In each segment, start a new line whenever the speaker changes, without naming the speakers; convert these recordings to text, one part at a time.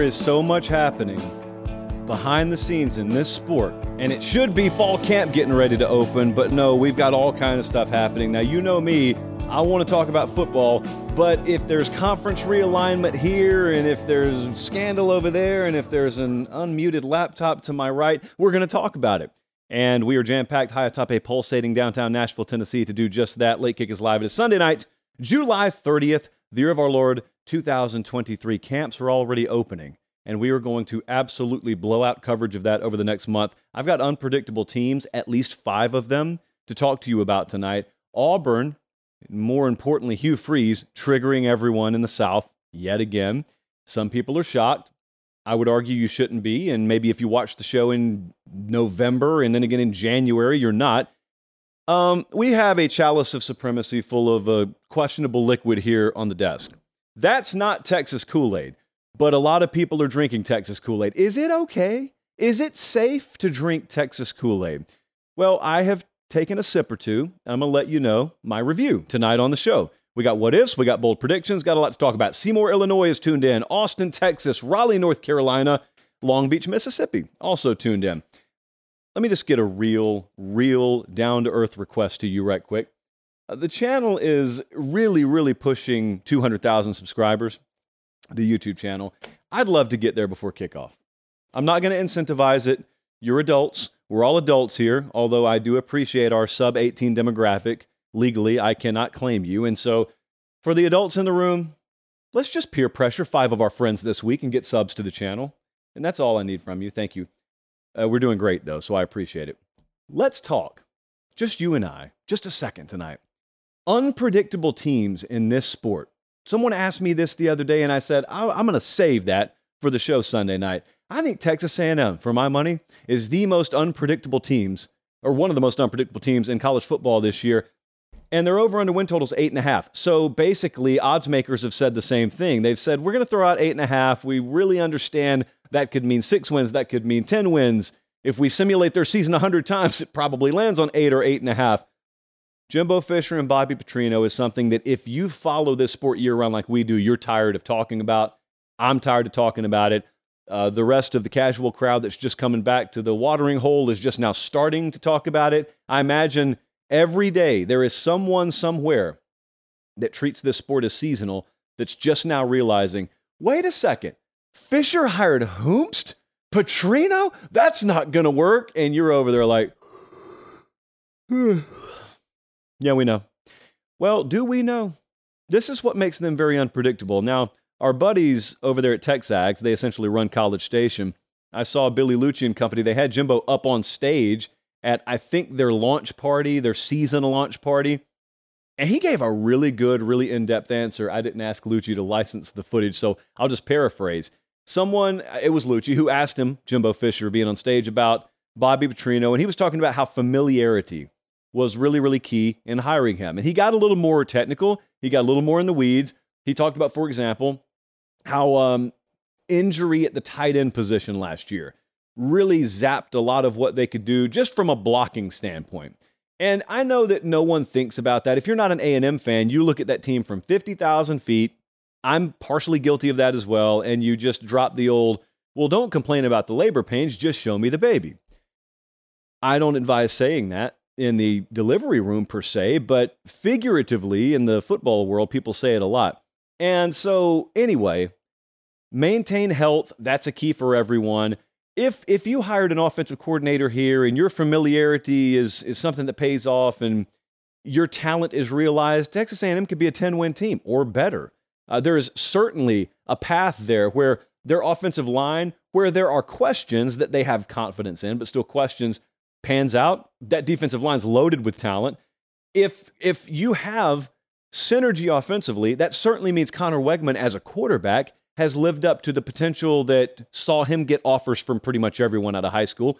There is so much happening behind the scenes in this sport, and it should be fall camp getting ready to open, but no, we've got all kind of stuff happening. Now, you know me, I want to talk about football, but if there's conference realignment here, and if there's scandal over there, and if there's an unmuted laptop to my right, we're going to talk about it. And we are jam packed high atop a pulsating downtown Nashville, Tennessee to do just that. Late Kick is live. It is Sunday night, July 30th, the year of our Lord 2023. Camps are already opening, and we are going to absolutely blow out coverage of that over the next month. I've got unpredictable teams, at least five of them, to talk to you about tonight. Auburn, more importantly, Hugh Freeze, triggering everyone in the South yet again. Some people are shocked. I would argue you shouldn't be. And maybe if you watch the show in November and then again in January, you're not. Um, we have a chalice of supremacy full of a questionable liquid here on the desk. That's not Texas Kool Aid, but a lot of people are drinking Texas Kool Aid. Is it okay? Is it safe to drink Texas Kool Aid? Well, I have taken a sip or two. I'm going to let you know my review tonight on the show. We got what ifs, we got bold predictions, got a lot to talk about. Seymour, Illinois is tuned in, Austin, Texas, Raleigh, North Carolina, Long Beach, Mississippi also tuned in. Let me just get a real, real down to earth request to you right quick. Uh, the channel is really, really pushing 200,000 subscribers, the YouTube channel. I'd love to get there before kickoff. I'm not going to incentivize it. You're adults. We're all adults here, although I do appreciate our sub 18 demographic. Legally, I cannot claim you. And so, for the adults in the room, let's just peer pressure five of our friends this week and get subs to the channel. And that's all I need from you. Thank you. Uh, we're doing great, though, so I appreciate it. Let's talk, just you and I, just a second tonight unpredictable teams in this sport. Someone asked me this the other day, and I said, I'm going to save that for the show Sunday night. I think Texas A&M, for my money, is the most unpredictable teams, or one of the most unpredictable teams in college football this year. And their over under win totals eight and a half. So basically, odds makers have said the same thing. They've said, we're going to throw out eight and a half. We really understand that could mean six wins, that could mean 10 wins. If we simulate their season 100 times, it probably lands on eight or eight and a half. Jimbo Fisher and Bobby Petrino is something that if you follow this sport year round like we do, you're tired of talking about. I'm tired of talking about it. Uh, the rest of the casual crowd that's just coming back to the watering hole is just now starting to talk about it. I imagine every day there is someone somewhere that treats this sport as seasonal that's just now realizing wait a second, Fisher hired Hoomst? Petrino? That's not going to work. And you're over there like, Yeah, we know. Well, do we know? This is what makes them very unpredictable. Now, our buddies over there at Texags, they essentially run College Station. I saw Billy Liucci and company. They had Jimbo up on stage at, I think, their launch party, their season launch party. And he gave a really good, really in depth answer. I didn't ask Liucci to license the footage, so I'll just paraphrase. Someone, uh, it was Liucci, who asked him, Jimbo Fisher, being on stage, about Bobby Petrino, and he was talking about how familiarity was really, really key in hiring him. And he got a little more technical, he got a little more in the weeds. He talked about, for example, how um, injury at the tight end position last year really zapped a lot of what they could do just from a blocking standpoint. And I know that no one thinks about that. If you're not an A&M fan, you look at that team from 50,000 feet I'm partially guilty of that as well. And you just drop the old, well, don't complain about the labor pains, just show me the baby. I don't advise saying that in the delivery room per se, but figuratively in the football world, people say it a lot. And so, anyway, maintain health. That's a key for everyone. If if you hired an offensive coordinator here and your familiarity is is something that pays off and your talent is realized, Texas A&M could be a 10-win team or better. Uh, there is certainly a path there where their offensive line, where there are questions that they have confidence in, but still questions pans out. That defensive line's loaded with talent. If if you have synergy offensively, that certainly means Conner Weigman as a quarterback has lived up to the potential that saw him get offers from pretty much everyone out of high school.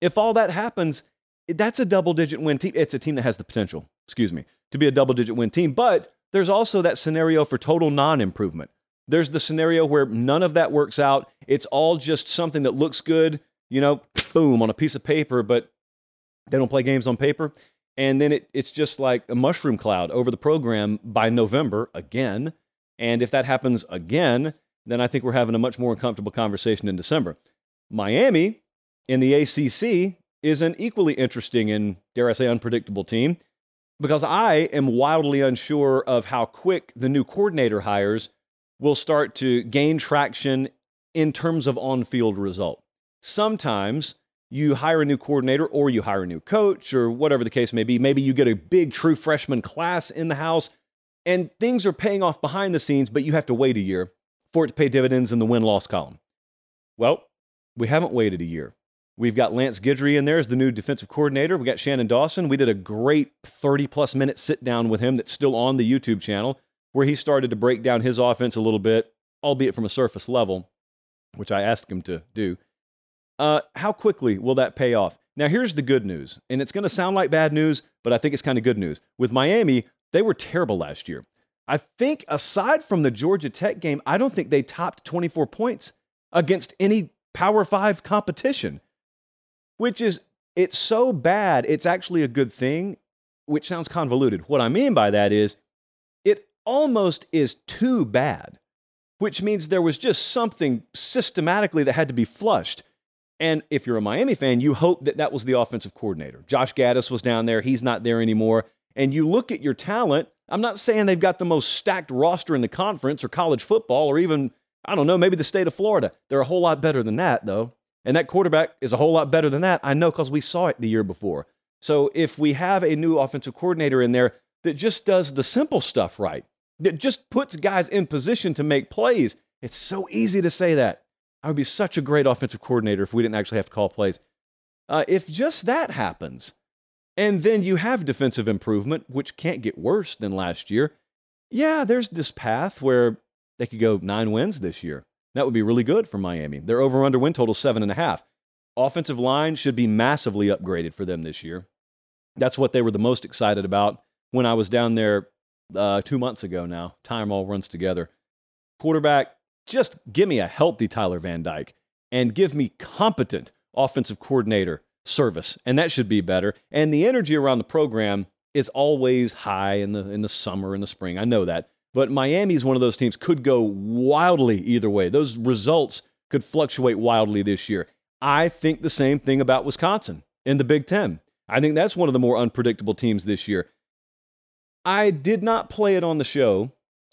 If all that happens, that's a double digit win team. It's a team that has the potential, excuse me, to be a double digit win team. But there's also that scenario for total non improvement. There's the scenario where none of that works out. It's all just something that looks good, you know, boom, on a piece of paper, but they don't play games on paper. And then it, it's just like a mushroom cloud over the program by November again. And if that happens again, then I think we're having a much more uncomfortable conversation in December. Miami in the ACC is an equally interesting and, dare I say, unpredictable team because I am wildly unsure of how quick the new coordinator hires will start to gain traction in terms of on field result. Sometimes you hire a new coordinator or you hire a new coach or whatever the case may be. Maybe you get a big true freshman class in the house and things are paying off behind the scenes, but you have to wait a year for it to pay dividends in the win loss column. Well, we haven't waited a year. We've got Lance Guidry in there as the new defensive coordinator. We got Shannon Dawson. We did a great 30 plus minute sit down with him that's still on the YouTube channel where he started to break down his offense a little bit, albeit from a surface level, which I asked him to do. Uh, how quickly will that pay off? Now, here's the good news, and it's going to sound like bad news, but I think it's kind of good news. With Miami, they were terrible last year. I think aside from the Georgia Tech game, I don't think they topped 24 points against any Power 5 competition, which is it's so bad, it's actually a good thing, which sounds convoluted. What I mean by that is it almost is too bad, which means there was just something systematically that had to be flushed. And if you're a Miami fan, you hope that that was the offensive coordinator. Josh Gattis was down there. He's not there anymore. And you look at your talent. I'm not saying they've got the most stacked roster in the conference or college football or even, I don't know, maybe the state of Florida. They're a whole lot better than that, though. And that quarterback is a whole lot better than that. I know because we saw it the year before. So if we have a new offensive coordinator in there that just does the simple stuff right, that just puts guys in position to make plays, it's so easy to say that. I would be such a great offensive coordinator if we didn't actually have to call plays. Uh, if just that happens, and then you have defensive improvement, which can't get worse than last year, yeah, there's this path where they could go nine wins this year. That would be really good for Miami. Their over under win total seven and a half. Offensive line should be massively upgraded for them this year. That's what they were the most excited about when I was down there uh, two months ago now. Time all runs together. Quarterback, just give me a healthy Tyler Van Dyke and give me competent offensive coordinator service, and that should be better. And the energy around the program is always high in the in the summer and the spring. I know that. But Miami is one of those teams could go wildly either way. Those results could fluctuate wildly this year. I think the same thing about Wisconsin in the Big 10. I think that's one of the more unpredictable teams this year. I did not play it on the show,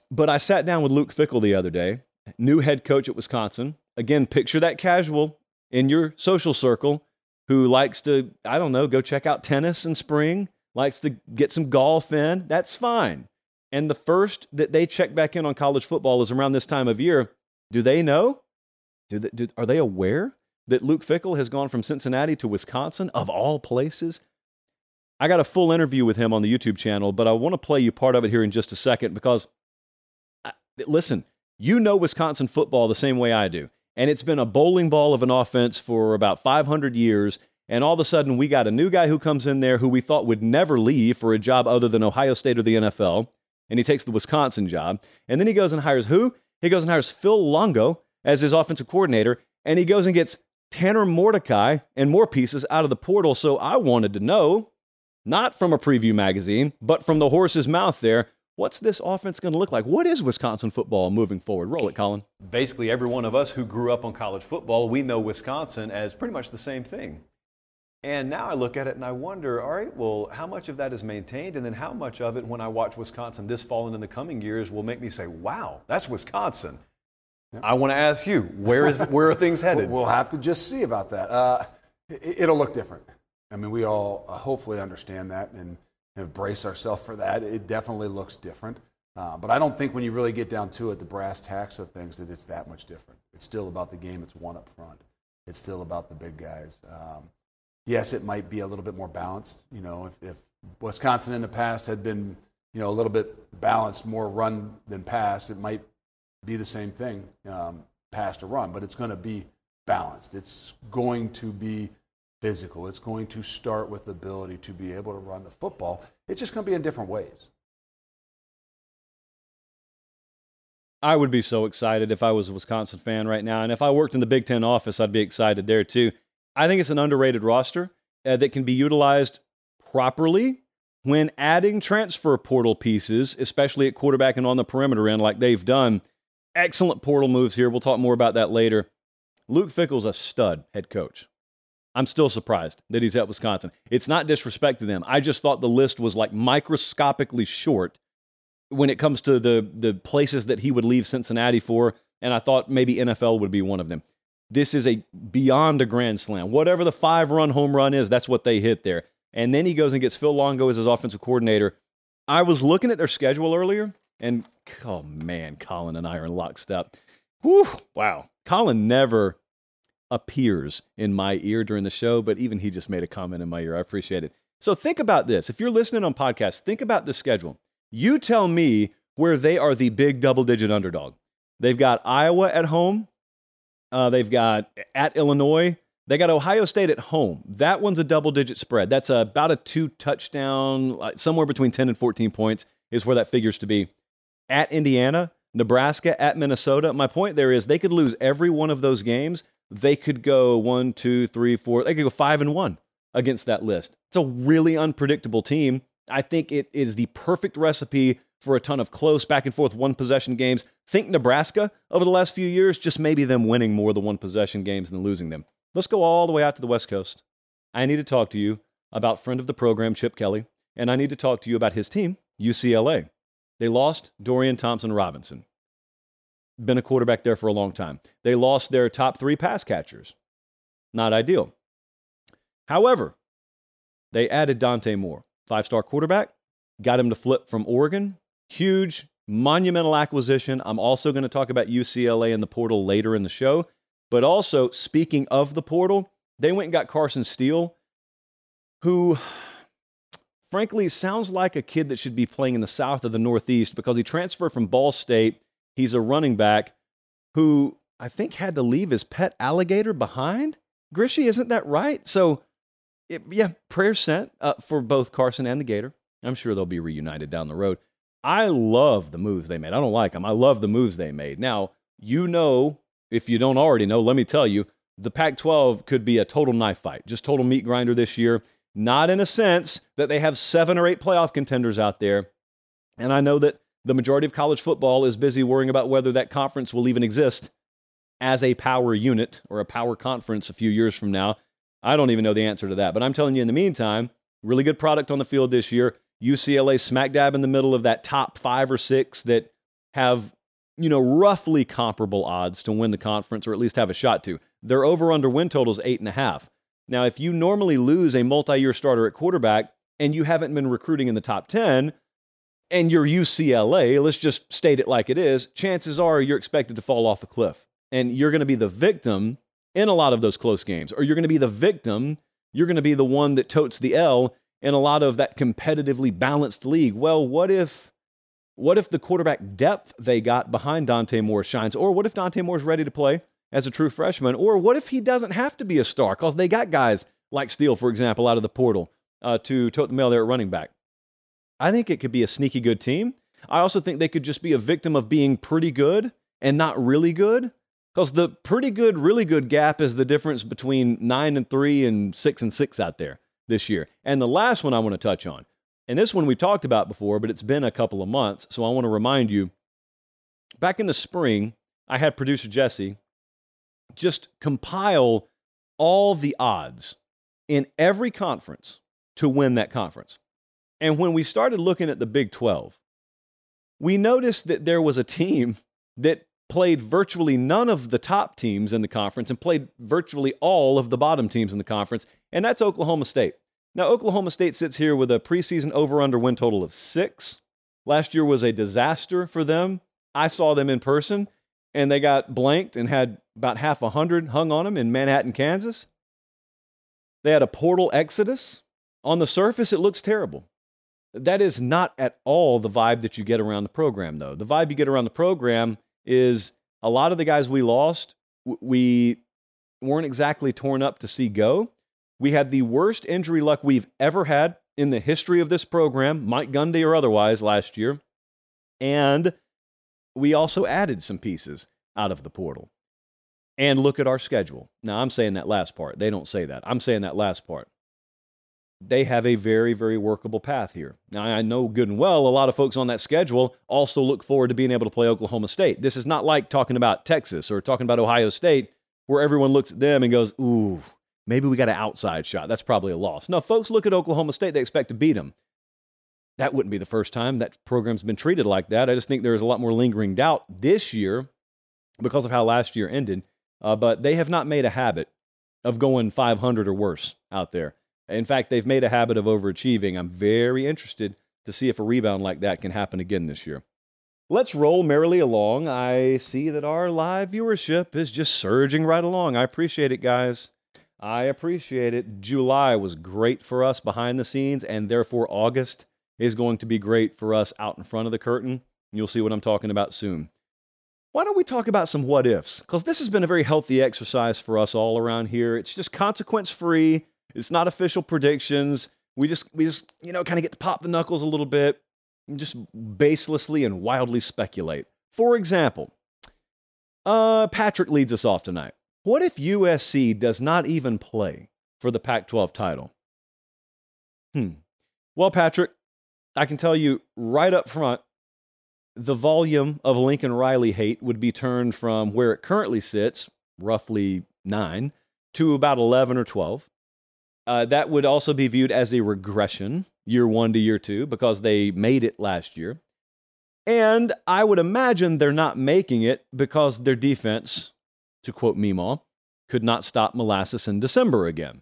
but I sat down with Luke Fickell the other day new head coach at Wisconsin. Again, picture that casual in your social circle who likes to, I don't know, go check out tennis in spring, likes to get some golf in. That's fine. And the first that they check back in on college football is around this time of year. Do they know? Do they, do, are they aware that Luke Fickell has gone from Cincinnati to Wisconsin, of all places? I got a full interview with him on the YouTube channel, but I want to play you part of it here in just a second because, listen, you know Wisconsin football the same way I do. And it's been a bowling ball of an offense for about 500 years. And all of a sudden, we got a new guy who comes in there who we thought would never leave for a job other than Ohio State or the NFL. And he takes the Wisconsin job. And then he goes and hires who? He goes and hires Phil Longo as his offensive coordinator. And he goes and gets Tanner Mordecai and more pieces out of the portal. So I wanted to know, not from a preview magazine, but from the horse's mouth there, what's this offense going to look like? What is Wisconsin football moving forward? Roll it, Colin. Basically, every one of us who grew up on college football, we know Wisconsin as pretty much the same thing. And now I look at it and I wonder, all right, well, how much of that is maintained? And then how much of it, when I watch Wisconsin this fall and in the coming years, will make me say, wow, that's Wisconsin? Yep. I want to ask you, where, is, where are things headed?
we'll have to just see about that. Uh, it, will look different. I mean, we all uh, hopefully understand that and, and brace ourselves for that. It definitely looks different. Uh, but I don't think when you really get down to it, the brass tacks of things, that it's that much different. It's still about the game. It's one up front. It's still about the big guys. Um, yes, it might be a little bit more balanced. You know, if, if Wisconsin in the past had been, you know, a little bit balanced, more run than pass, it might be the same thing, um, pass to run, but it's going to be balanced. It's going to be physical. It's going to start with the ability to be able to run the football. It's just going to be in different ways.
I would be so excited if I was a Wisconsin fan right now. And if I worked in the Big Ten office, I'd be excited there too. I think it's an underrated roster uh, that can be utilized properly when adding transfer portal pieces, especially at quarterback and on the perimeter end, like they've done. Excellent portal moves here. We'll talk more about that later. Luke Fickell's a stud head coach. I'm still surprised that he's at Wisconsin. It's not disrespect to them. I just thought the list was like microscopically short when it comes to the the places that he would leave Cincinnati for, and I thought maybe NFL would be one of them. This is a beyond a grand slam. Whatever the five run home run is, that's what they hit there. And then he goes and gets Phil Longo as his offensive coordinator. I was looking at their schedule earlier, and oh man, Colin and I are in lockstep. Whew, wow. Colin never appears in my ear during the show, but even he just made a comment in my ear. I appreciate it. So think about this. If you're listening on podcast, think about the schedule. You tell me where they are the big double digit underdog. They've got Iowa at home. Uh, they've got at Illinois. They got Ohio State at home. That one's a double digit spread. That's about a two touchdown, somewhere between 10 and 14 points is where that figures to be. At Indiana, Nebraska, at Minnesota. My point there is they could lose every one of those games. They could go one, two, three, four. They could go five and one against that list. It's a really unpredictable team. I think it is the perfect recipe for a ton of close back and forth one possession games. Think Nebraska over the last few years, just maybe them winning more of the one possession games than losing them. Let's go all the way out to the West Coast. I need to talk to you about friend of the program, Chip Kelly, and I need to talk to you about his team, UCLA. They lost Dorian Thompson Robinson. Been a quarterback there for a long time. They lost their top three pass catchers. Not ideal. However, they added Dante Moore, five star quarterback, got him to flip from Oregon Huge, monumental acquisition. I'm also going to talk about UCLA and the portal later in the show. But also, speaking of the portal, they went and got Carson Steele, who frankly sounds like a kid that should be playing in the South or the Northeast because he transferred from Ball State. He's a running back who I think had to leave his pet alligator behind. Grishy, isn't that right? So, it, yeah, prayers sent uh, for both Carson and the Gator. I'm sure they'll be reunited down the road. I love the moves they made. I don't like them. I love the moves they made. Now, you know, if you don't already know, let me tell you, the Pac 12 could be a total knife fight, just total meat grinder this year. Not in a sense that they have seven or eight playoff contenders out there. And I know that the majority of college football is busy worrying about whether that conference will even exist as a power unit or a power conference a few years from now. I don't even know the answer to that. But I'm telling you, in the meantime, really good product on the field this year. UCLA smack dab in the middle of that top five or six that have, you know, roughly comparable odds to win the conference or at least have a shot to. Their over under win total is eight and a half. Now, if you normally lose a multi year starter at quarterback and you haven't been recruiting in the top 10, and you're UCLA, let's just state it like it is, chances are you're expected to fall off a cliff. And you're going to be the victim in a lot of those close games, or you're going to be the victim, you're going to be the one that totes the L in a lot of that competitively balanced league. Well, what if what if the quarterback depth they got behind Dante Moore shines? Or what if Dante Moore's ready to play as a true freshman? Or what if he doesn't have to be a star? Because they got guys like Steele, for example, out of the portal uh, to tote the mail there at running back. I think it could be a sneaky good team. I also think they could just be a victim of being pretty good and not really good. Because the pretty good, really good gap is the difference between nine and three and six and six out there this year. And the last one I want to touch on, And this one we talked about before, but it's been a couple of months. So I want to remind you back in the spring, I had producer Jesse just compile all the odds in every conference to win that conference. And when we started looking at the Big 12, we noticed that there was a team that played virtually none of the top teams in the conference and played virtually all of the bottom teams in the conference, and that's Oklahoma State. Now, Oklahoma State sits here with a preseason over under win total of six. Last year was a disaster for them. I saw them in person, and they got blanked and had about half a hundred hung on them in Manhattan, Kansas. They had a portal exodus. On the surface, it looks terrible. That is not at all the vibe that you get around the program, though. The vibe you get around the program is a lot of the guys we lost, we weren't exactly torn up to see go. We had the worst injury luck we've ever had in the history of this program, Mike Gundy or otherwise, last year. And we also added some pieces out of the portal. And look at our schedule. Now, I'm saying that last part. They don't say that. I'm saying that last part they have a very, very workable path here. Now, I know good and well a lot of folks on that schedule also look forward to being able to play Oklahoma State. This is not like talking about Texas or talking about Ohio State, where everyone looks at them and goes, ooh, maybe we got an outside shot. That's probably a loss. No, folks look at Oklahoma State, they expect to beat them. That wouldn't be the first time that program's been treated like that. I just think there's a lot more lingering doubt this year because of how last year ended. Uh, but they have not made a habit of going 500 or worse out there. In fact, they've made a habit of overachieving. I'm very interested to see if a rebound like that can happen again this year. Let's roll merrily along. I see that our live viewership is just surging right along. I appreciate it, guys. I appreciate it. July was great for us behind the scenes, and therefore August is going to be great for us out in front of the curtain. You'll see what I'm talking about soon. Why don't we talk about some what ifs? Because this has been a very healthy exercise for us all around here. It's just consequence free. It's not official predictions. We just we just you know kind of get to pop the knuckles a little bit and just baselessly and wildly speculate. For example, uh, Patrick leads us off tonight. What if USC does not even play for the Pac 12 title? Hmm. Well, Patrick, I can tell you right up front the volume of Lincoln Riley hate would be turned from where it currently sits, roughly nine, to about 11 or 12. Uh, that would also be viewed as a regression, year one to year two, because they made it last year. And I would imagine they're not making it because their defense, to quote Meemaw, could not stop molasses in December again.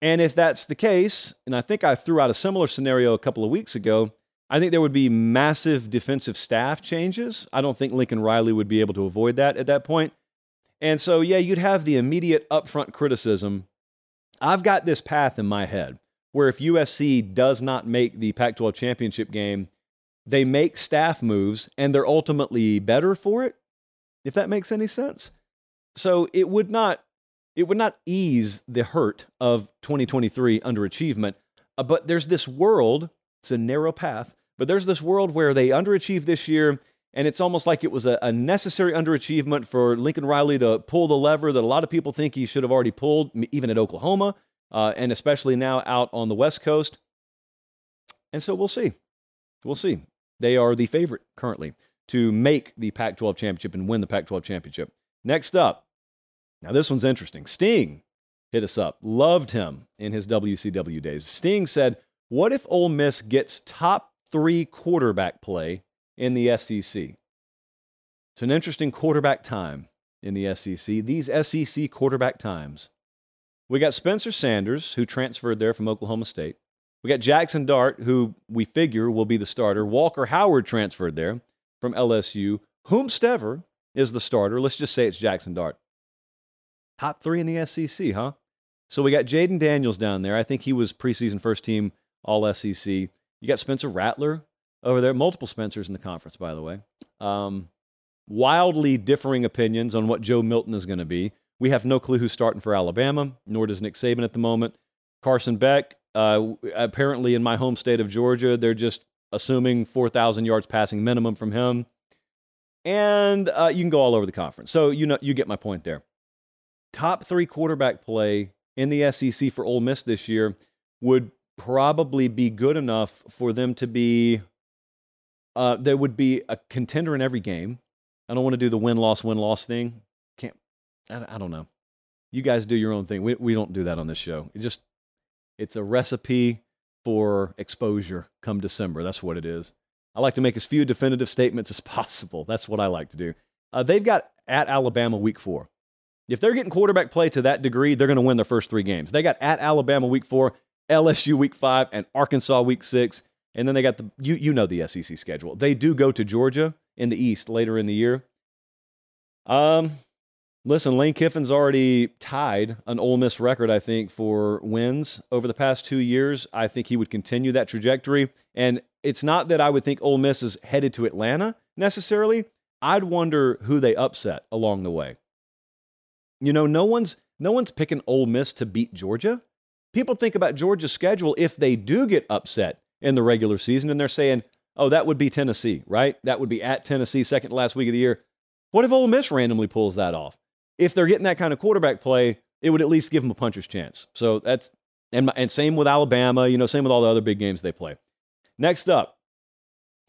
And if that's the case, and I think I threw out a similar scenario a couple of weeks ago, I think there would be massive defensive staff changes. I don't think Lincoln Riley would be able to avoid that at that point. And so, yeah, you'd have the immediate upfront criticism I've got this path in my head where if USC does not make the Pac 12 championship game, they make staff moves and they're ultimately better for it, if that makes any sense. So it would not. It would not ease the hurt of 2023 underachievement, uh, but there's this world, it's a narrow path, but there's this world where they underachieve this year and it's almost like it was a, a, necessary underachievement for Lincoln Riley to pull the lever that a lot of people think he should have already pulled, even at Oklahoma, uh, and especially now out on the West Coast. And so we'll see. We'll see. They are the favorite currently to make the Pac 12 championship and win the Pac 12 championship. Next up, now this one's interesting. Sting hit us up, loved him in his WCW days. Sting said, What if Ole Miss gets top three quarterback play in the SEC. It's an interesting quarterback time in the SEC. These SEC quarterback times. We got Spencer Sanders, who transferred there from Oklahoma State. We got Jackson Dart, who we figure will be the starter. Walker Howard transferred there from LSU. Whomstever is the starter. Let's just say it's Jackson Dart. Top three in the SEC, huh? So we got Jayden Daniels down there. I think he was preseason first team All SEC. You got Spencer Rattler, over there. Multiple Spencers in the conference, by the way. Um, wildly differing opinions on what Joe Milton is going to be. We have no clue who's starting for Alabama, nor does Nick Saban at the moment. Carson Beck, uh, apparently in my home state of Georgia, they're just assuming 4,000 yards passing minimum from him. And uh, you can go all over the conference. So you know you get my point there. Top three quarterback play in the SEC for Ole Miss this year would probably be good enough for them to be. Uh, there would be a contender in every game. I don't want to do the win loss win loss thing. Can't. I, I don't know. You guys do your own thing. We we don't do that on this show. It just it's a recipe for exposure come December. That's what it is. I like to make as few definitive statements as possible. That's what I like to do. Uh, they've got at Alabama week four. If they're getting quarterback play to that degree, they're going to win their first three games. They got at Alabama week four, LSU week five, and Arkansas week six. And then they got the, you, you know the SEC schedule. They do go to Georgia in the East later in the year. Um, listen, Lane Kiffin's already tied an Ole Miss record, I think, for wins over the past two years. I think he would continue that trajectory. And it's not that I would think Ole Miss is headed to Atlanta necessarily. I'd wonder who they upset along the way. You know, no one's no one's picking Ole Miss to beat Georgia. People think about Georgia's schedule if they do get upset in the regular season, and they're saying, "Oh, that would be Tennessee, right? That would be at Tennessee, second to last week of the year." What if Ole Miss randomly pulls that off? If they're getting that kind of quarterback play, it would at least give them a puncher's chance. So that's and and same with Alabama. You know, same with all the other big games they play. Next up,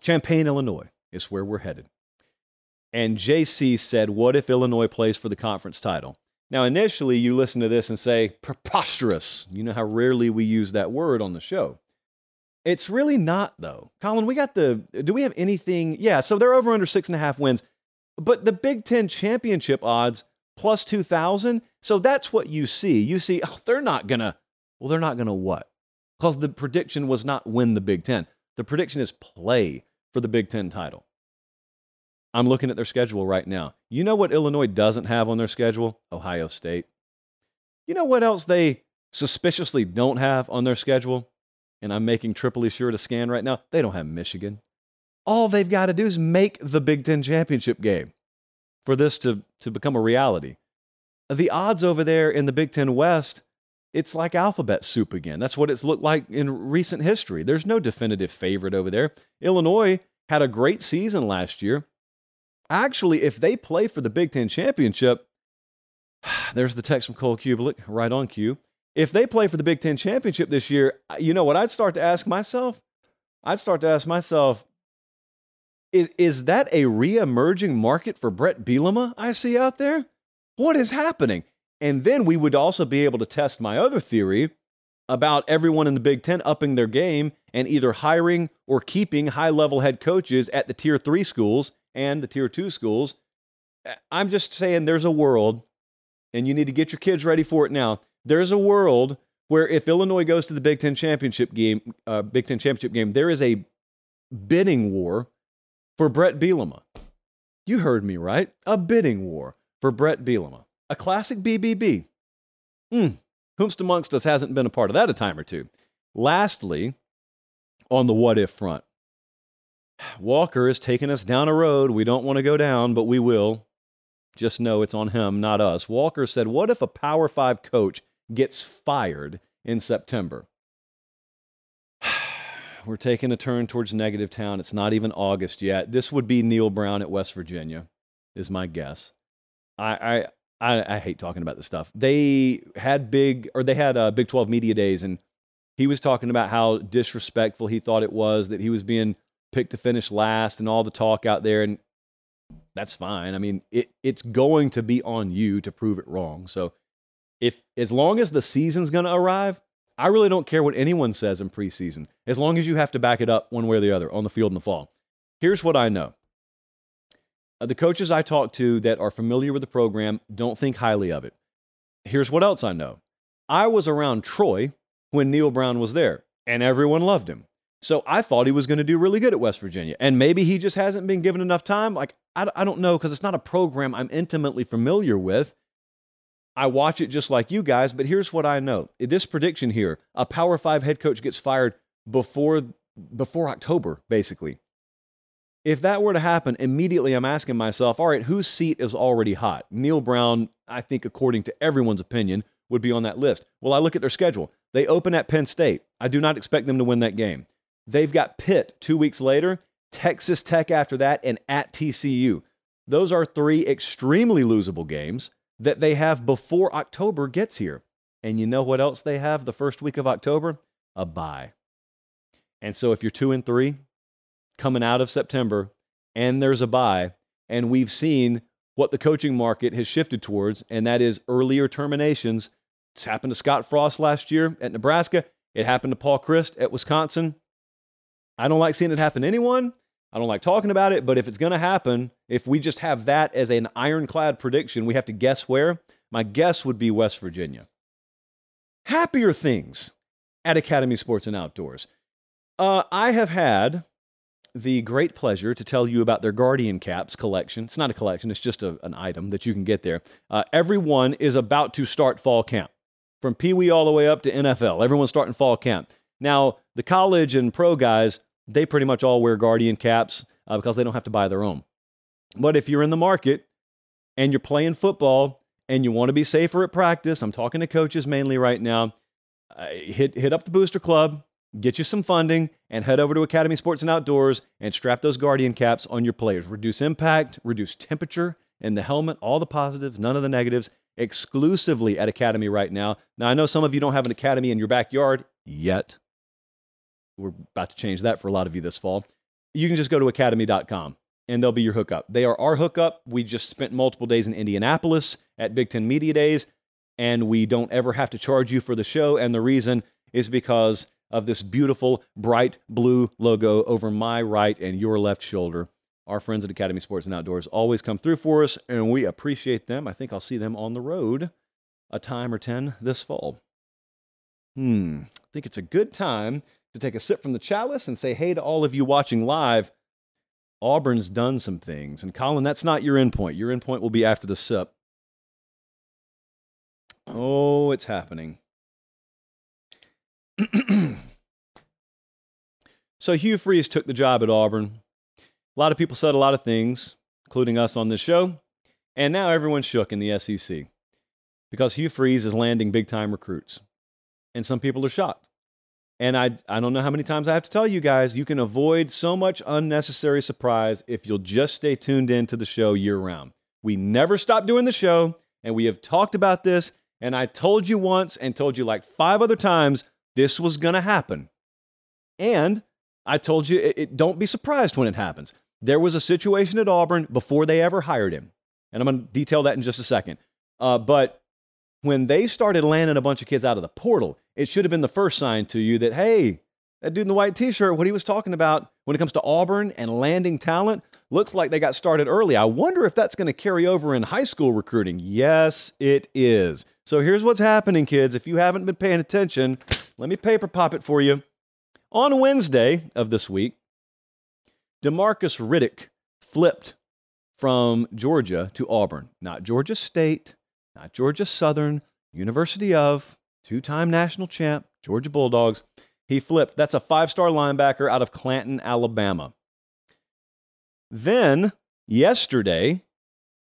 Champaign, Illinois is where we're headed. And JC said, What if Illinois plays for the conference title? Now, initially, you listen to this and say, Preposterous. You know how rarely we use that word on the show. It's really not, though. Colin, we got the. Do we have anything? Yeah, so they're over under six and a half wins. But the Big Ten championship odds plus 2,000. So that's what you see. You see, oh, they're not to. Well, they're not to what? Because the prediction was not win the Big Ten. The prediction is play for the Big Ten title. I'm looking at their schedule right now. You know what Illinois doesn't have on their schedule? Ohio State. You know what else they suspiciously don't have on their schedule? And I'm making triply sure to scan right now. They don't have Michigan. All they've got to do is make the Big Ten championship game for this to, to become a reality. The odds over there in the Big Ten West, it's like alphabet soup again. That's what it's looked like in recent history. There's no definitive favorite over there. Illinois had a great season last year. Actually, if they play for the Big Ten championship, there's the text from Cole Cubelic, right on cue. If they play for the Big Ten championship this year, you know what I'd start to ask myself? I'd start to ask myself, is, is that a re-emerging market for Bret Bielema I see out there? What is happening? And then we would also be able to test my other theory about everyone in the Big Ten upping their game and either hiring or keeping high level head coaches at the tier three schools and the tier two schools. I'm just saying there's a world, and you need to get your kids ready for it now. There's a world where if Illinois goes to the Big Ten championship game, uh, Big Ten championship game, there is a bidding war for Bret Bielema. You heard me right. A bidding war for Bret Bielema. A classic BBB. Hmm. Whomst amongst us hasn't been a part of that a time or two. Lastly, on the what if front, Walker is taking us down a road we don't want to go down, but we will. Just know it's on him, not us. Walker said, What if a Power Five coach gets fired in September? We're taking a turn towards negative town. It's not even August yet. This would be Neal Brown at West Virginia, is my guess. I, I, I, I hate talking about this stuff. They had big, or they had uh, Big 12 media days, and he was talking about how disrespectful he thought it was that he was being picked to finish last and all the talk out there. And that's fine. I mean, it, it's going to be on you to prove it wrong. So if as long as the season's going to arrive, I really don't care what anyone says in preseason, as long as you have to back it up one way or the other on the field in the fall. Here's what I know. Uh, the coaches I talk to that are familiar with the program don't think highly of it. Here's what else I know. I was around Troy when Neal Brown was there, and everyone loved him. So I thought he was going to do really good at West Virginia. And maybe he just hasn't been given enough time. Like, I, I don't know because it's not a program I'm intimately familiar with. I watch it just like you guys, but here's what I know. This prediction here a Power Five head coach gets fired before, before October, basically. If that were to happen, immediately I'm asking myself, all right, whose seat is already hot? Neal Brown, I think, according to everyone's opinion, would be on that list. Well, I look at their schedule. They open at Penn State. I do not expect them to win that game. They've got Pitt two weeks later, Texas Tech after that, and at TCU. Those are three extremely losable games that they have before October gets here. And you know what else they have the first week of October? a bye. And so if you're two and three coming out of September and there's a bye, and we've seen what the coaching market has shifted towards, and that is earlier terminations. It's happened to Scott Frost last year at Nebraska. It happened to Paul Chryst at Wisconsin. I don't like seeing it happen to anyone. I don't like talking about it, but if it's going to happen, if we just have that as an ironclad prediction, we have to guess where. My guess would be West Virginia. Happier things at Academy Sports and Outdoors. Uh, I have had the great pleasure to tell you about their Guardian Caps collection. It's not a collection, it's just a, an item that you can get there. Uh, everyone is about to start fall camp, from Pee Wee all the way up to NFL. Everyone's starting fall camp. Now, the college and pro guys, they pretty much all wear Guardian caps uh, because they don't have to buy their own. But if you're in the market and you're playing football and you want to be safer at practice, I'm talking to coaches mainly right now, uh, hit, hit up the Booster Club, get you some funding, and head over to Academy Sports and Outdoors and strap those Guardian caps on your players. Reduce impact, reduce temperature in the helmet, all the positives, none of the negatives, exclusively at Academy right now. Now, I know some of you don't have an Academy in your backyard yet. We're about to change that for a lot of you this fall. You can just go to academy.com and they'll be your hookup. They are our hookup. We just spent multiple days in Indianapolis at Big Ten Media Days, and we don't ever have to charge you for the show. And the reason is because of this beautiful bright blue logo over my right and your left shoulder. Our friends at Academy Sports and Outdoors always come through for us, and we appreciate them. I think I'll see them on the road a time or 10 this fall. Hmm, I think it's a good time to take a sip from the chalice and say hey to all of you watching live. Auburn's done some things. And Colin, that's not your endpoint. Your endpoint will be after the sip. Oh, it's happening. so Hugh Freeze took the job at Auburn. A lot of people said a lot of things, including us on this show, and now everyone's shook in the SEC because Hugh Freeze is landing big time recruits. And some people are shocked. And I, I don't know how many times I have to tell you guys, you can avoid so much unnecessary surprise if you'll just stay tuned in to the show year round. We never stop doing the show, and we have talked about this. And I told you once and told you like five other times this was going to happen. And I told you, it, it, don't be surprised when it happens. There was a situation at Auburn before they ever hired him. And I'm going to detail that in just a second. Uh, but when they started landing a bunch of kids out of the portal, it should have been the first sign to you that, hey, that dude in the white t shirt, what he was talking about when it comes to Auburn and landing talent, looks like they got started early. I wonder if that's going to carry over in high school recruiting. Yes, it is. So here's what's happening, kids. If you haven't been paying attention, let me paper pop it for you. On Wednesday of this week, Demarcus Riddick flipped from Georgia to Auburn. Not Georgia State, not Georgia Southern, University of, two time national champ, Georgia Bulldogs. He flipped. That's a five star linebacker out of Clanton, Alabama. Then, yesterday,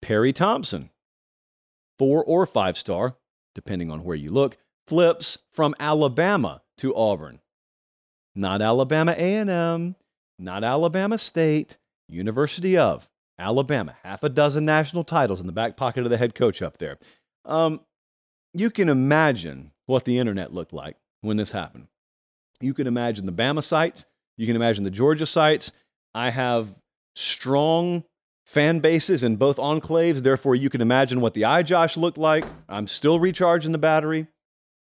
Perry Thompson, four or five star, depending on where you look, flips from Alabama to Auburn. Not Alabama A&M, not Alabama State, University of Alabama. Half a dozen national titles in the back pocket of the head coach up there. Um, you can imagine what the internet looked like when this happened. You can imagine the Bama sites. You can imagine the Georgia sites. I have strong fan bases in both enclaves. Therefore, you can imagine what the iJosh looked like. I'm still recharging the battery.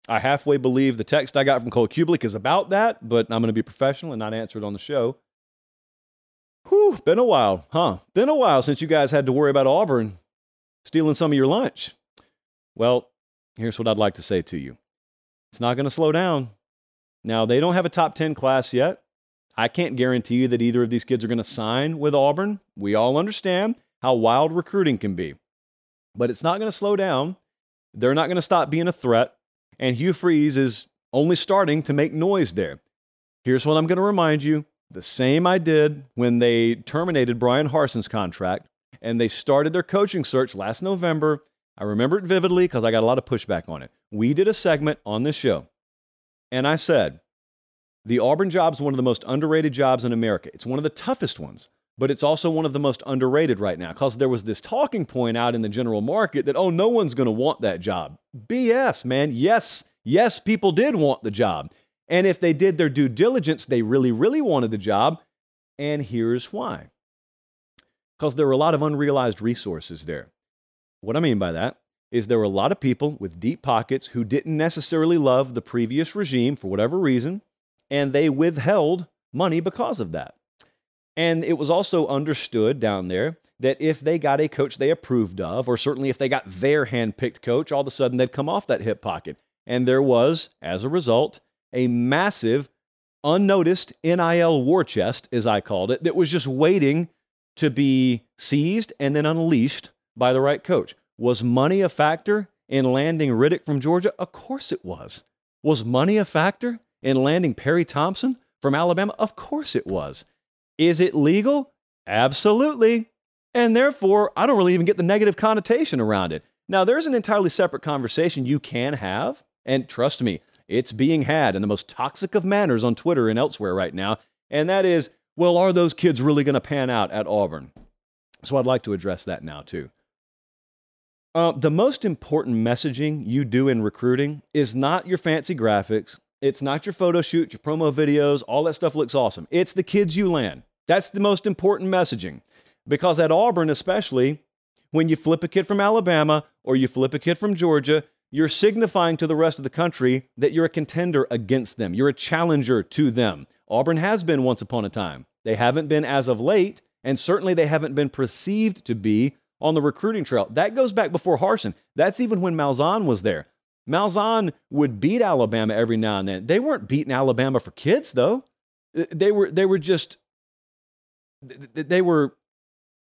I halfway believe the text I got from Cole Cubelic is about that, but I'm going to be professional and not answer it on the show. Whew, been a while, huh? Been a while since you guys had to worry about Auburn stealing some of your lunch. Well, here's what I'd like to say to you it's not going to slow down. Now, they don't have a top 10 class yet. I can't guarantee you that either of these kids are going to sign with Auburn. We all understand how wild recruiting can be, but it's not going to slow down. They're not going to stop being a threat and Hugh Freeze is only starting to make noise there. Here's what I'm going to remind you the same I did when they terminated Bryan Harsin's contract and they started their coaching search last November. I remember it vividly because I got a lot of pushback on it. We did a segment on this show, and I said, the Auburn job is one of the most underrated jobs in America. It's one of the toughest ones, but it's also one of the most underrated right now because there was this talking point out in the general market that, oh, no one's going to want that job. BS, man. Yes, yes, people did want the job. And if they did their due diligence, they really, really wanted the job. And here's why because there were a lot of unrealized resources there. What I mean by that is there were a lot of people with deep pockets who didn't necessarily love the previous regime for whatever reason, and they withheld money because of that. And it was also understood down there that if they got a coach they approved of, or certainly if they got their handpicked coach, all of a sudden they'd come off that hip pocket. And there was, as a result, a massive, unnoticed NIL war chest, as I called it, that was just waiting to be seized and then unleashed by the right coach. Was money a factor in landing Riddick from Georgia? Of course it was. Was money a factor in landing Perry Thompson from Alabama? Of course it was. Is it legal? Absolutely. And therefore, I don't really even get the negative connotation around it. Now, there's an entirely separate conversation you can have, and trust me, it's being had in the most toxic of manners on Twitter and elsewhere right now, and that is well, are those kids really going to pan out at Auburn? So I'd like to address that now, too. Uh, the most important messaging you do in recruiting is not your fancy graphics. It's not your photo shoot, your promo videos. All that stuff looks awesome. It's the kids you land. That's the most important messaging. Because at Auburn, especially, when you flip a kid from Alabama or you flip a kid from Georgia, you're signifying to the rest of the country that you're a contender against them. You're a challenger to them. Auburn has been once upon a time. They haven't been as of late, and certainly they haven't been perceived to be on the recruiting trail. That goes back before Harsin. That's even when Malzahn was there. Malzahn would beat Alabama every now and then. They weren't beating Alabama for kids, though. They were they were just they were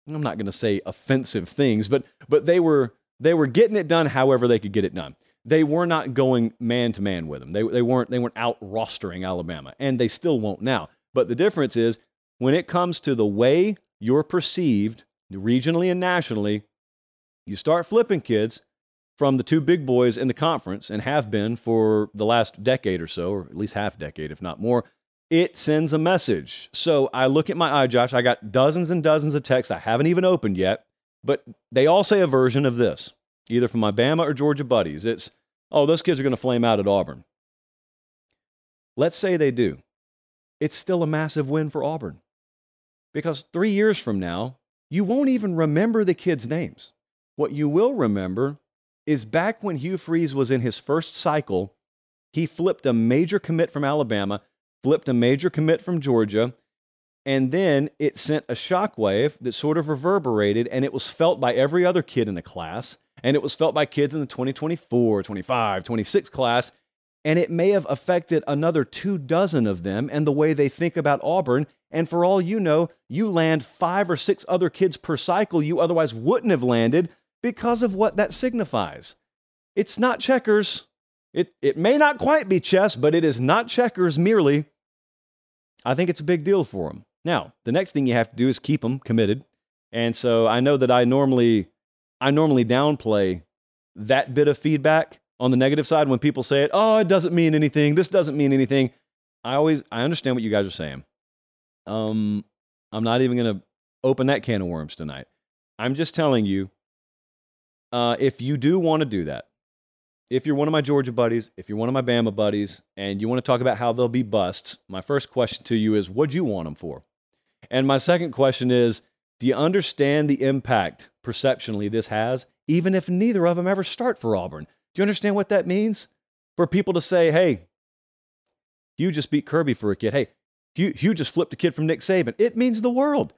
I'm not going to say offensive things, but but they were they were getting it done however they could get it done. They were not going man to man with them. They, they weren't they weren't out rostering Alabama, and they still won't now. But the difference is when it comes to the way you're perceived regionally and nationally, you start flipping kids from the two big boys in the conference and have been for the last decade or so, or at least half decade, if not more. It sends a message. So I look at my eye, Josh. I got dozens and dozens of texts I haven't even opened yet, but they all say a version of this, either from my Bama or Georgia buddies. It's, oh, those kids are going to flame out at Auburn. Let's say they do. It's still a massive win for Auburn. Because three years from now, you won't even remember the kids' names. What you will remember is back when Hugh Freeze was in his first cycle, he flipped a major commit from Alabama, flipped a major commit from Georgia, and then it sent a shockwave that sort of reverberated, and it was felt by every other kid in the class, and it was felt by kids in the 2024, 25, 26 class, and it may have affected another two dozen of them and the way they think about Auburn. And for all you know, you land five or six other kids per cycle you otherwise wouldn't have landed because of what that signifies. It's not checkers. It, it may not quite be chess, but it is not checkers merely. I think it's a big deal for them. Now, the next thing you have to do is keep them committed. And so I know that I normally I normally downplay that bit of feedback on the negative side when people say it, oh, it doesn't mean anything. This doesn't mean anything. I always I understand what you guys are saying. Um, I'm not even gonna open that can of worms tonight. I'm just telling you, uh, if you do want to do that, if you're one of my Georgia buddies, if you're one of my Bama buddies, and you want to talk about how they'll be busts, my first question to you is, what do you want them for? And my second question is, do you understand the impact perceptionally this has, even if neither of them ever start for Auburn? Do you understand what that means? For people to say, hey, you just beat Kirby for a kid. Hey, you, you just flipped a kid from Nick Saban. It means the world.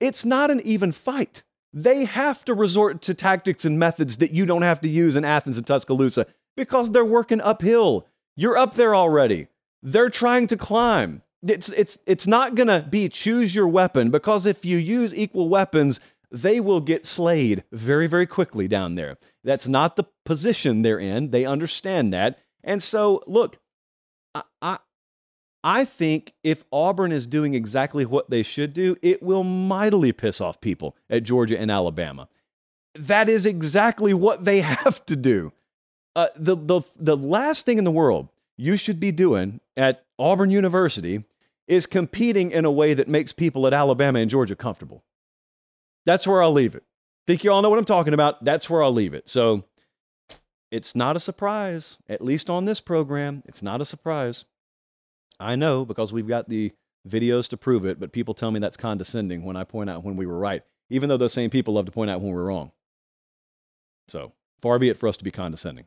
It's not an even fight. They have to resort to tactics and methods that you don't have to use in Athens and Tuscaloosa because they're working uphill. You're up there already. They're trying to climb. It's, it's, it's not going to be choose your weapon because if you use equal weapons, they will get slayed very, very quickly down there. That's not the position they're in. They understand that. And so, look, I think if Auburn is doing exactly what they should do, it will mightily piss off people at Georgia and Alabama. That is exactly what they have to do. Uh, the, the, the last thing in the world you should be doing at Auburn University is competing in a way that makes people at Alabama and Georgia comfortable. That's where I'll leave it. Think you all know what I'm talking about? That's where I'll leave it. So it's not a surprise, at least on this program. It's not a surprise. I know because we've got the videos to prove it, but people tell me that's condescending when I point out when we were right, even though those same people love to point out when we're wrong. So far be it for us to be condescending.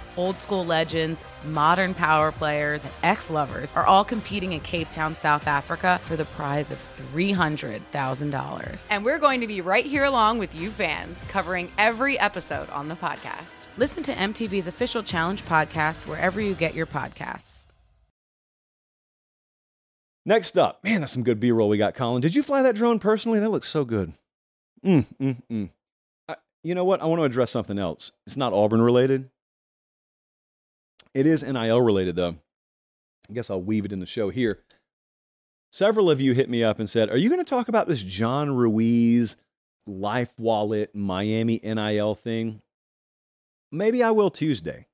Old school legends, modern power players, and ex lovers are all competing in Cape Town, South Africa for the prize of $300,000.
And we're going to be right here along with you fans, covering every episode on the podcast.
Listen to MTV's official Challenge podcast wherever you get your podcasts.
Next up, man, that's some good B roll we got, Colin. Did you fly that drone personally? That looks so good. Mm, mm, mm. I, you know what? I want to address something else. It's not Auburn related. It is NIL related, though. I guess I'll weave it in the show here. Several of you hit me up and said, Are you going to talk about this John Ruiz Life Wallet Miami NIL thing? Maybe I will Tuesday.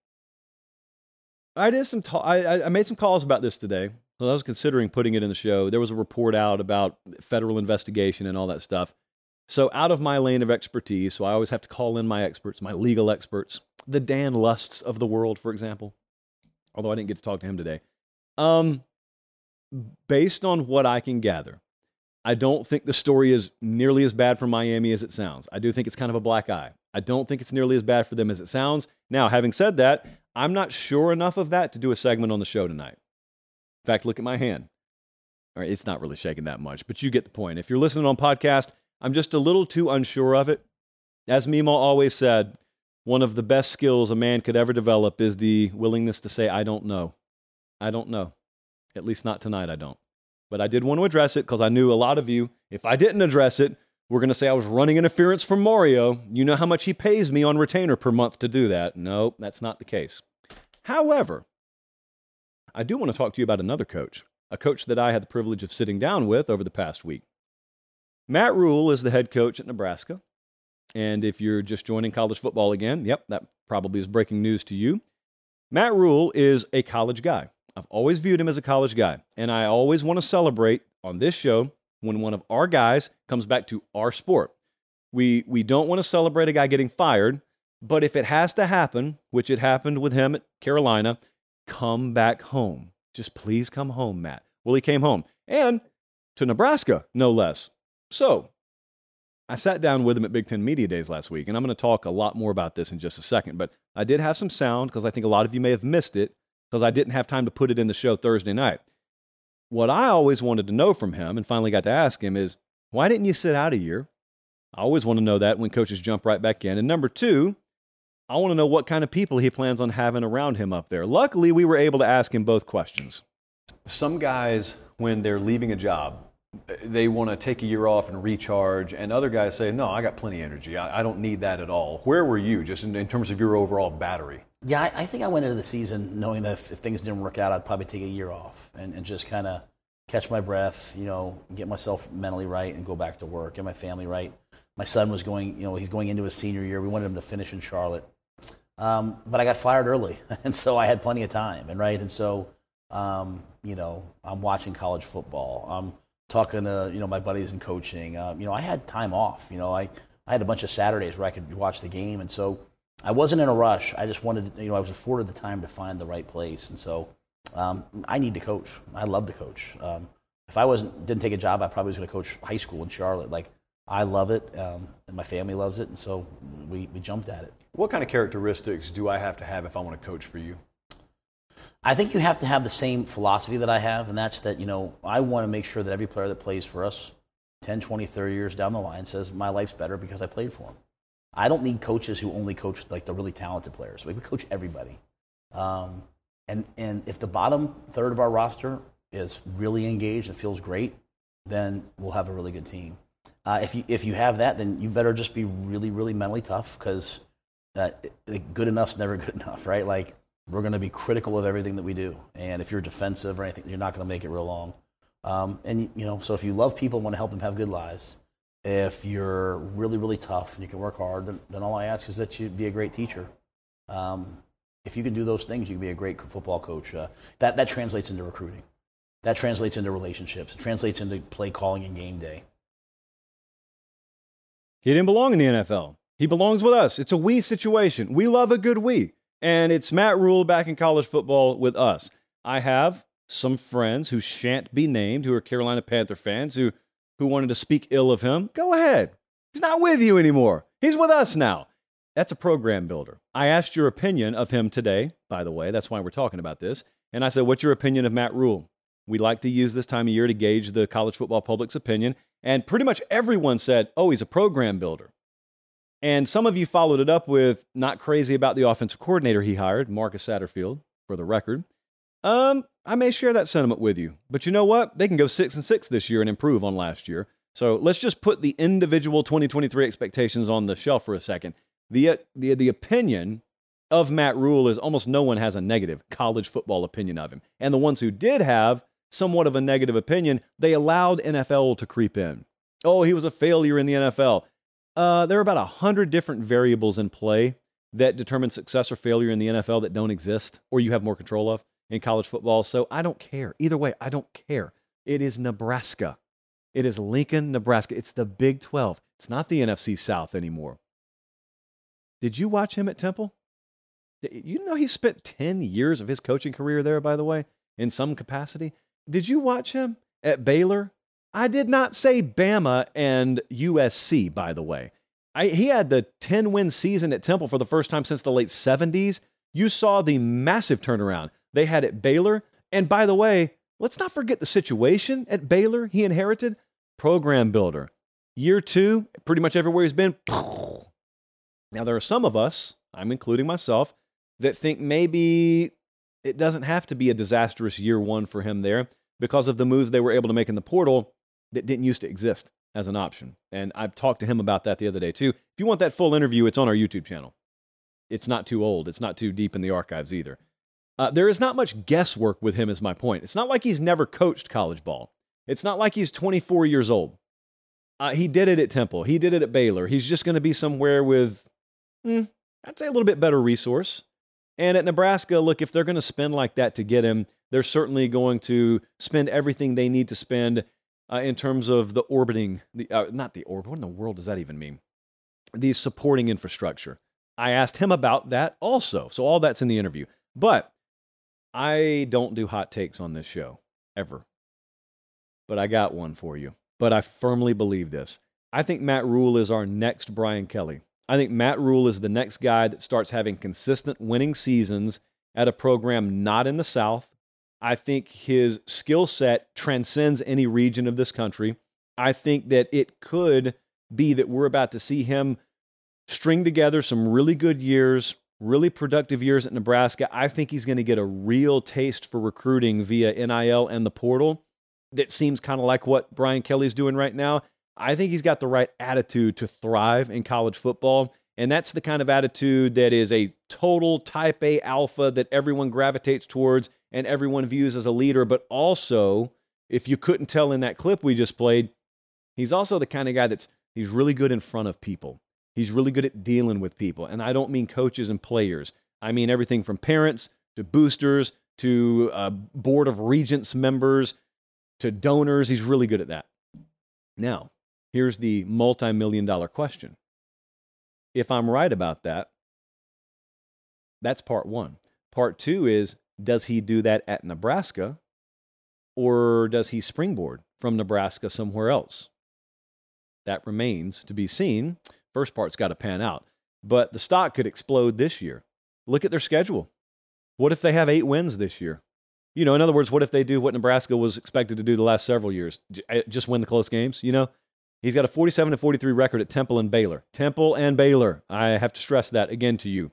I did some. Ta- I, I made some calls about this today. So I was considering putting it in the show. There was a report out about federal investigation and all that stuff. So out of my lane of expertise, so I always have to call in my experts, my legal experts, the Dan Lusts of the world, for example. Although I didn't get to talk to him today. Um, based on what I can gather, I don't think the story is nearly as bad for Miami as it sounds. I do think it's kind of a black eye. I don't think it's nearly as bad for them as it sounds. Now, having said that, I'm not sure enough of that to do a segment on the show tonight. In fact, look at my hand. All right, it's not really shaking that much, but you get the point. If you're listening on podcast, I'm just a little too unsure of it. As Mimo always said, one of the best skills a man could ever develop is the willingness to say, I don't know. I don't know. At least not tonight, I don't. But I did want to address it because I knew a lot of you, if I didn't address it, we're going to say I was running interference from Mario. You know how much he pays me on retainer per month to do that. No, that's not the case. However, I do want to talk to you about another coach, a coach that I had the privilege of sitting down with over the past week. Matt Rhule is the head coach at Nebraska. And if you're just joining college football again, yep, that probably is breaking news to you. Matt Rhule is a college guy. I've always viewed him as a college guy. And I always want to celebrate on this show when one of our guys comes back to our sport. We, we don't want to celebrate a guy getting fired, but if it has to happen, which it happened with him at Carolina, come back home. Just please come home, Matt. Well, he came home and to Nebraska, no less. So I sat down with him at Big Ten Media Days last week, and I'm going to talk a lot more about this in just a second. But I did have some sound because I think a lot of you may have missed it because I didn't have time to put it in the show Thursday night. What I always wanted to know from him and finally got to ask him is why didn't you sit out a year? I always want to know that when coaches jump right back in. And number two, I want to know what kind of people he plans on having around him up there. Luckily, we were able to ask him both questions. Some guys, when they're leaving a job, they want to take a year off and recharge, and other guys say, No, I got plenty of energy. I, I don't need that at all. Where were you, just in, in terms of your overall battery?
Yeah, I, I, think I went into the season knowing that if, if, things didn't work out, I'd probably take a year off and, and just kind of catch my breath, you know, get myself mentally right and go back to work, get my family right. My son was going, you know, he's going into his senior year. We wanted him to finish in Charlotte. Um, but I got fired early, and so I had plenty of time, and right, and so um, you know, I'm watching college football. I'm talking to you know my buddies in coaching. Um, you know, I had time off. You know, I I had a bunch of Saturdays where I could watch the game, and so I wasn't in a rush. I just wanted, you know, I was afforded the time to find the right place, and so um, I need to coach. I love to coach. Um, if I wasn't didn't take a job, I probably was going to coach high school in Charlotte. Like I love it, um, and my family loves it, and so we we jumped at it.
What kind of characteristics do I have to have if I want to coach for you?
I think you have to have the same philosophy that I have, and that's that, you know, I want to make sure that every player that plays for us 10, 20, 30 years down the line says, my life's better because I played for him. I don't need coaches who only coach like the really talented players. We coach everybody. Um, And, and if the bottom third of our roster is really engaged and feels great, then we'll have a really good team. Uh, if, you, if you have that, then you better just be really, really mentally tough because uh, good enough's never good enough, right? Like, we're going to be critical of everything that we do. And if you're defensive or anything, you're not going to make it real long. Um, and, you know, so if you love people and want to help them have good lives, if you're really, really tough and you can work hard, then, then all I ask is that you be a great teacher. Um, if you can do those things, you can be a great football coach. Uh, that, that translates into recruiting. That translates into relationships. It translates into play calling and game day.
He didn't belong in the NFL. He belongs with us. It's a we situation. We love a good we. And it's Matt Rhule back in college football with us. I have some friends who shan't be named who are Carolina Panther fans who, who wanted to speak ill of him. Go ahead. He's not with you anymore. He's with us now. That's a program builder. I asked your opinion of him today, by the way. That's why we're talking about this. And I said, What's your opinion of Matt Rhule? We like to use this time of year to gauge the college football public's opinion. And pretty much everyone said, Oh, he's a program builder. And some of you followed it up with not crazy about the offensive coordinator he hired, Marcus Satterfield, for the record. Um, I may share that sentiment with you. But you know what? They can go six and six this year and improve on last year. So let's just put the individual 2023 expectations on the shelf for a second the, uh, the, the opinion of Matt Rhule is almost no one has a negative college football opinion of him. And the ones who did have somewhat of a negative opinion, they allowed NFL to creep in. Oh, he was a failure in the NFL. Uh, there are about 100 different variables in play that determine success or failure in the NFL that don't exist or you have more control of in college football. So I don't care. Either way, I don't care. It is Nebraska. It is Lincoln, Nebraska. It's the Big 12. It's not the NFC South anymore. Did you watch him at Temple? You know he spent 10 years of his coaching career there, by the way, in some capacity. Did you watch him at Baylor? I did not say Bama and USC, by the way. I, he had the 10 win season at Temple for the first time since the late 70s. You saw the massive turnaround they had at Baylor. And by the way, let's not forget the situation at Baylor he inherited. Program builder. Year two, pretty much everywhere he's been, now, there are some of us, I'm including myself, that think maybe it doesn't have to be a disastrous year one for him there because of the moves they were able to make in the portal that didn't used to exist as an option. And I've talked to him about that the other day too. If you want that full interview, it's on our YouTube channel. It's not too old, it's not too deep in the archives either. Uh, there is not much guesswork with him, is my point. It's not like he's never coached college ball. It's not like he's 24 years old. Uh, he did it at Temple. He did it at Baylor. He's just going to be somewhere with mm, I'd say a little bit better resource. And at Nebraska, look, if they're going to spend like that to get him, they're certainly going to spend everything they need to spend uh, in terms of the orbiting, the, uh, not the orbit, what in the world does that even mean? The supporting infrastructure. I asked him about that also. So all that's in the interview. But I don't do hot takes on this show, ever. But I got one for you. But I firmly believe this. I think Matt Rhule is our next Brian Kelly. I think Matt Rhule is the next guy that starts having consistent winning seasons at a program not in the South. I think his skill set transcends any region of this country. I think that it could be that we're about to see him string together some really good years, really productive years at Nebraska. I think he's going to get a real taste for recruiting via NIL and the portal that seems kind of like what Brian Kelly's doing right now. I think he's got the right attitude to thrive in college football. And that's the kind of attitude that is a total type A alpha that everyone gravitates towards and everyone views as a leader. But also, if you couldn't tell in that clip we just played, he's also the kind of guy that's he's really good in front of people. He's really good at dealing with people. And I don't mean coaches and players. I mean everything from parents to boosters to uh, board of regents members to donors. He's really good at that. Now, Here's the multi million dollar question. If I'm right about that, that's part one. Part two is does he do that at Nebraska or does he springboard from Nebraska somewhere else? That remains to be seen. First part's got to pan out. But the stock could explode this year. Look at their schedule. What if they have eight wins this year? You know, in other words, what if they do what Nebraska was expected to do the last several years? Eh, just win the close games, you know? He's got a 47 to 43 record at Temple and Baylor. Temple and Baylor. I have to stress that again to you.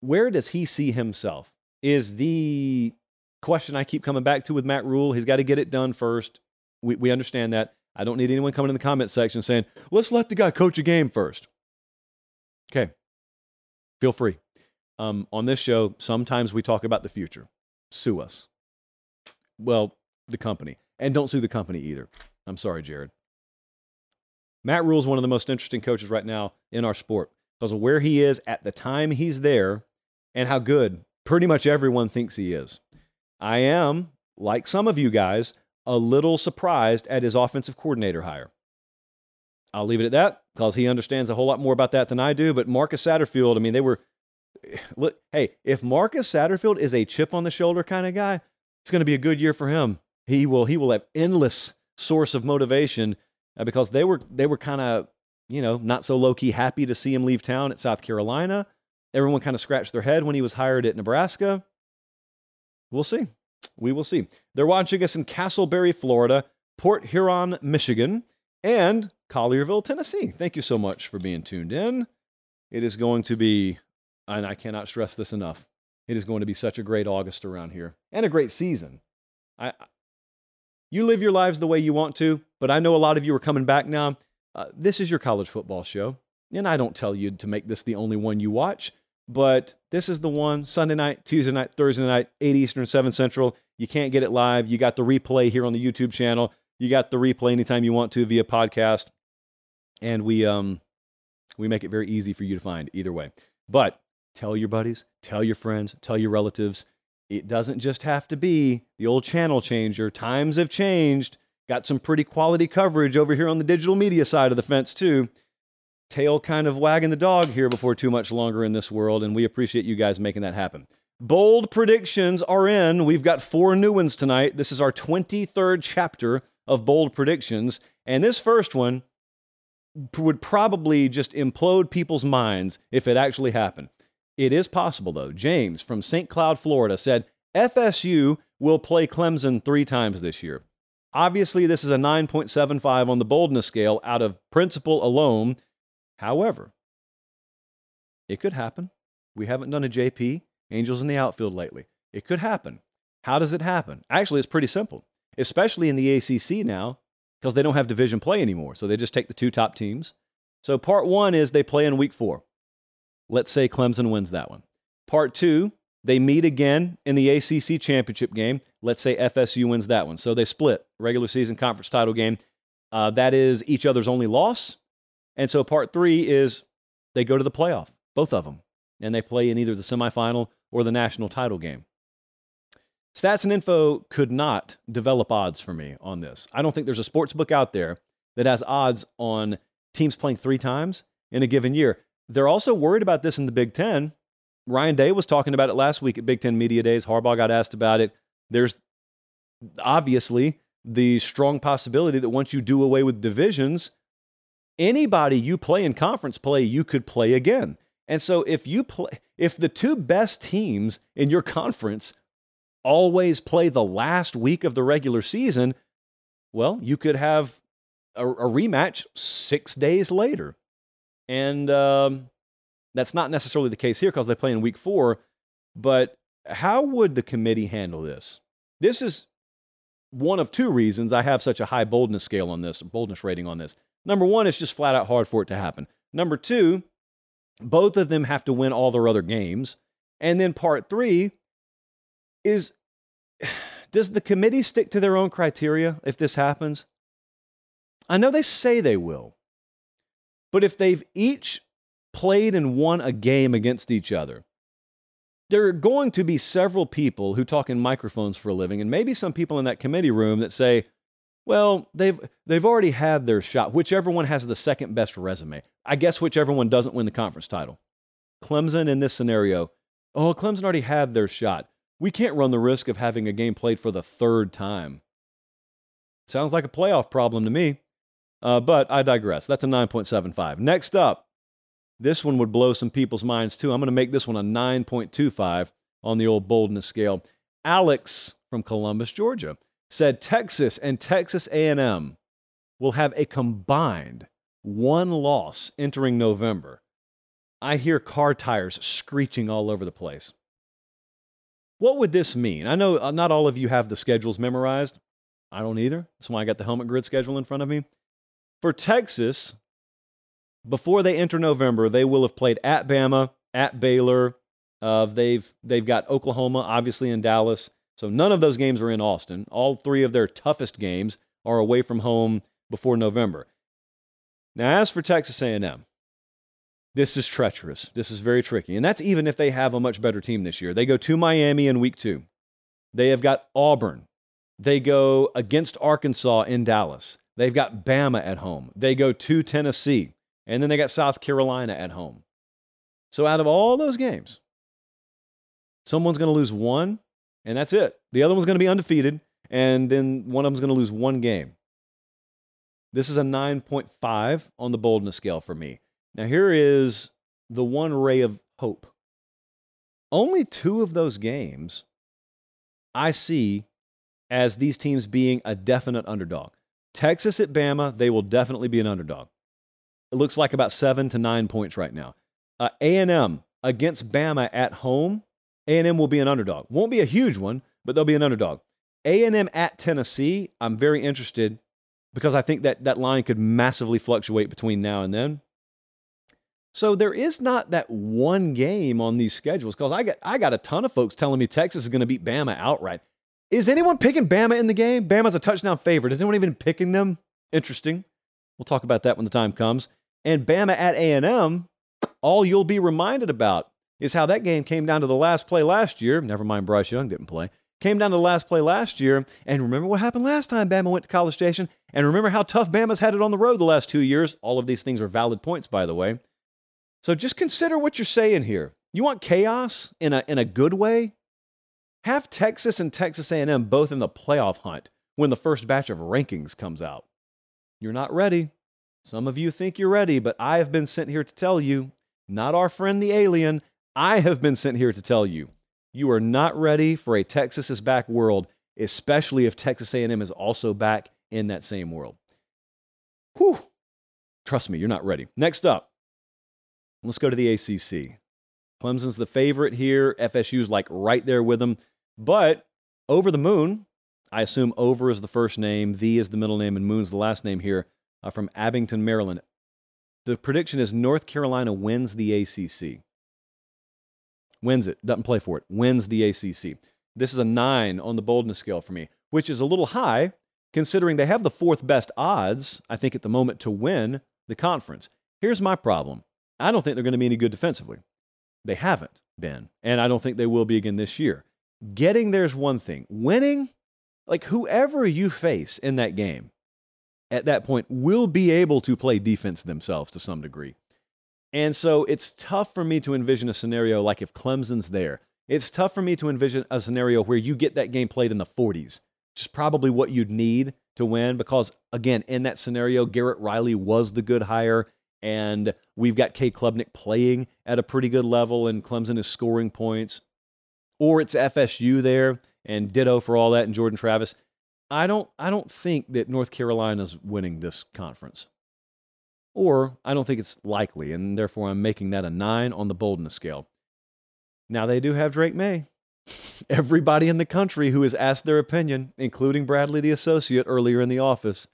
Where does he see himself is the question I keep coming back to with Matt Rhule. He's got to get it done first. We, we understand that. I don't need anyone coming in the comment section saying, let's let the guy coach a game first. Okay. Feel free. Um, on this show, sometimes we talk about the future. Sue us. Well, the company. And don't sue the company either. I'm sorry, Jared. Matt Rhule is one of the most interesting coaches right now in our sport because of where he is at the time he's there and how good pretty much everyone thinks he is. I am, like some of you guys, a little surprised at his offensive coordinator hire. I'll leave it at that because he understands a whole lot more about that than I do. But Marcus Satterfield, I mean, they were, look, hey, if Marcus Satterfield is a chip on the shoulder kind of guy, it's going to be a good year for him. He will, he will have endless source of motivation uh, because they were, they were kind of, you know, not so low key happy to see him leave town at South Carolina. Everyone kind of scratched their head when he was hired at Nebraska. We'll see. We will see. They're watching us in Casselberry, Florida, Port Huron, Michigan, and Collierville, Tennessee. Thank you so much for being tuned in. It is going to be, and I cannot stress this enough, it is going to be such a great August around here and a great season. I, you live your lives the way you want to, but I know a lot of you are coming back now. Uh, this is your college football show, and I don't tell you to make this the only one you watch. But this is the one Sunday night, Tuesday night, Thursday night, 8 Eastern, 7 Central. You can't get it live. You got the replay here on the YouTube channel. You got the replay anytime you want to via podcast. And we um we make it very easy for you to find either way. But tell your buddies, tell your friends, tell your relatives. It doesn't just have to be the old channel changer. Times have changed. Got some pretty quality coverage over here on the digital media side of the fence, too tail kind of wagging the dog here before too much longer in this world, and we appreciate you guys making that happen. Bold predictions are in. We've got four new ones tonight. This is our 23rd chapter of bold predictions, and this first one would probably just implode people's minds if it actually happened. It is possible, though. James from St. Cloud, Florida said FSU will play Clemson three times this year. Obviously, this is a 9.75 on the boldness scale out of principle alone, However, it could happen. We haven't done a JP, Angels in the outfield lately. It could happen. How does it happen? Actually, it's pretty simple, especially in the ACC now, because they don't have division play anymore. So they just take the two top teams. So part one is they play in week four. Let's say Clemson wins that one. Part two, they meet again in the ACC championship game. Let's say FSU wins that one. So they split regular season conference title game. Uh, that is each other's only loss. And so part three is they go to the playoff, both of them, and they play in either the semifinal or the national title game. Stats and info could not develop odds for me on this. I don't think there's a sports book out there that has odds on teams playing three times in a given year. They're also worried about this in the Big Ten. Ryan Day was talking about it last week at Big Ten Media Days. Harbaugh got asked about it. There's obviously the strong possibility that once you do away with divisions, anybody you play in conference play, you could play again. And so if you play, if the two best teams in your conference always play the last week of the regular season, well, you could have a, a rematch six days later. And um, that's not necessarily the case here because they play in week four. But how would the committee handle this? This is one of two reasons I have such a high boldness scale on this, boldness rating on this. Number one, it's just flat out hard for it to happen. Number two, both of them have to win all their other games. And then part three is does the committee stick to their own criteria if this happens? I know they say they will, but if they've each played and won a game against each other, there are going to be several people who talk in microphones for a living, and maybe some people in that committee room that say, well, they've they've already had their shot. Whichever one has the second best resume. I guess whichever one doesn't win the conference title. Clemson in this scenario, oh, Clemson already had their shot. We can't run the risk of having a game played for the third time. Sounds like a playoff problem to me. Uh, but I digress. That's a 9.75. Next up, this one would blow some people's minds too. I'm going to make this one a 9.25 on the old boldness scale. Alex from Columbus, Georgia said Texas and Texas A&M will have a combined one loss entering November. I hear car tires screeching all over the place. What would this mean? I know uh, not all of you have the schedules memorized. I don't either. That's why I got the helmet grid schedule in front of me. For Texas, before they enter November, they will have played at Bama, at Baylor. Uh, they've they've got Oklahoma, obviously in Dallas. So none of those games are in Austin. All three of their toughest games are away from home before November. Now, as for Texas A&M, this is treacherous. This is very tricky, and that's even if they have a much better team this year. They go to Miami in week two. They have got Auburn. They go against Arkansas in Dallas. They've got Bama at home. They go to Tennessee. And then they got South Carolina at home. So out of all those games, someone's going to lose one, and that's it. The other one's going to be undefeated, and then one of them's going to lose one game. This is a 9.5 on the boldness scale for me. Now, here is the one ray of hope. Only two of those games I see as these teams being a definite underdog. Texas at Bama, they will definitely be an underdog. It looks like about seven to nine points right now. Uh, A&M against Bama at home, A&M will be an underdog. Won't be a huge one, but they'll be an underdog. A&M at Tennessee, I'm very interested because I think that that line could massively fluctuate between now and then. So there is not that one game on these schedules because I got I got a ton of folks telling me Texas is going to beat Bama outright. Is anyone picking Bama in the game? Bama's a touchdown favorite. Is anyone even picking them? Interesting. We'll talk about that when the time comes. And Bama at A&M, all you'll be reminded about is how that game came down to the last play last year. Never mind Bryce Young didn't play. Came down to the last play last year. And remember what happened last time Bama went to College Station? And remember how tough Bama's had it on the road the last two years? All of these things are valid points, by the way. So just consider what you're saying here. You want chaos in a, in a good way? Have Texas and Texas A&M both in the playoff hunt when the first batch of rankings comes out. You're not ready. Some of you think you're ready, but I have been sent here to tell you, not our friend the alien, I have been sent here to tell you, you are not ready for a Texas is back world, especially if Texas A&M is also back in that same world. Whew. Trust me, you're not ready. Next up, let's go to the ACC. Clemson's the favorite here. FSU's like right there with them. But over the moon, I assume over is the first name, the is the middle name, and moon's the last name here uh, from Abingdon, Maryland. The prediction is North Carolina wins the ACC. Wins it, doesn't play for it, wins the ACC. This is a nine on the boldness scale for me, which is a little high considering they have the fourth best odds, I think, at the moment to win the conference. Here's my problem I don't think they're going to be any good defensively. They haven't been, and I don't think they will be again this year. Getting there's one thing. Winning, like whoever you face in that game at that point will be able to play defense themselves to some degree. And so it's tough for me to envision a scenario like if Clemson's there. It's tough for me to envision a scenario where you get that game played in the 40s, which is probably what you'd need to win because, again, in that scenario, Garrett Riley was the good hire. And we've got Cade Klubnik playing at a pretty good level, and Clemson is scoring points or it's FSU there and ditto for all that and Jordan Travis. I don't I don't think that North Carolina's winning this conference. Or I don't think it's likely, and therefore I'm making that a nine on the boldness scale. Now they do have Drake Maye. Everybody in the country who has asked their opinion, including Bradley the associate earlier in the office,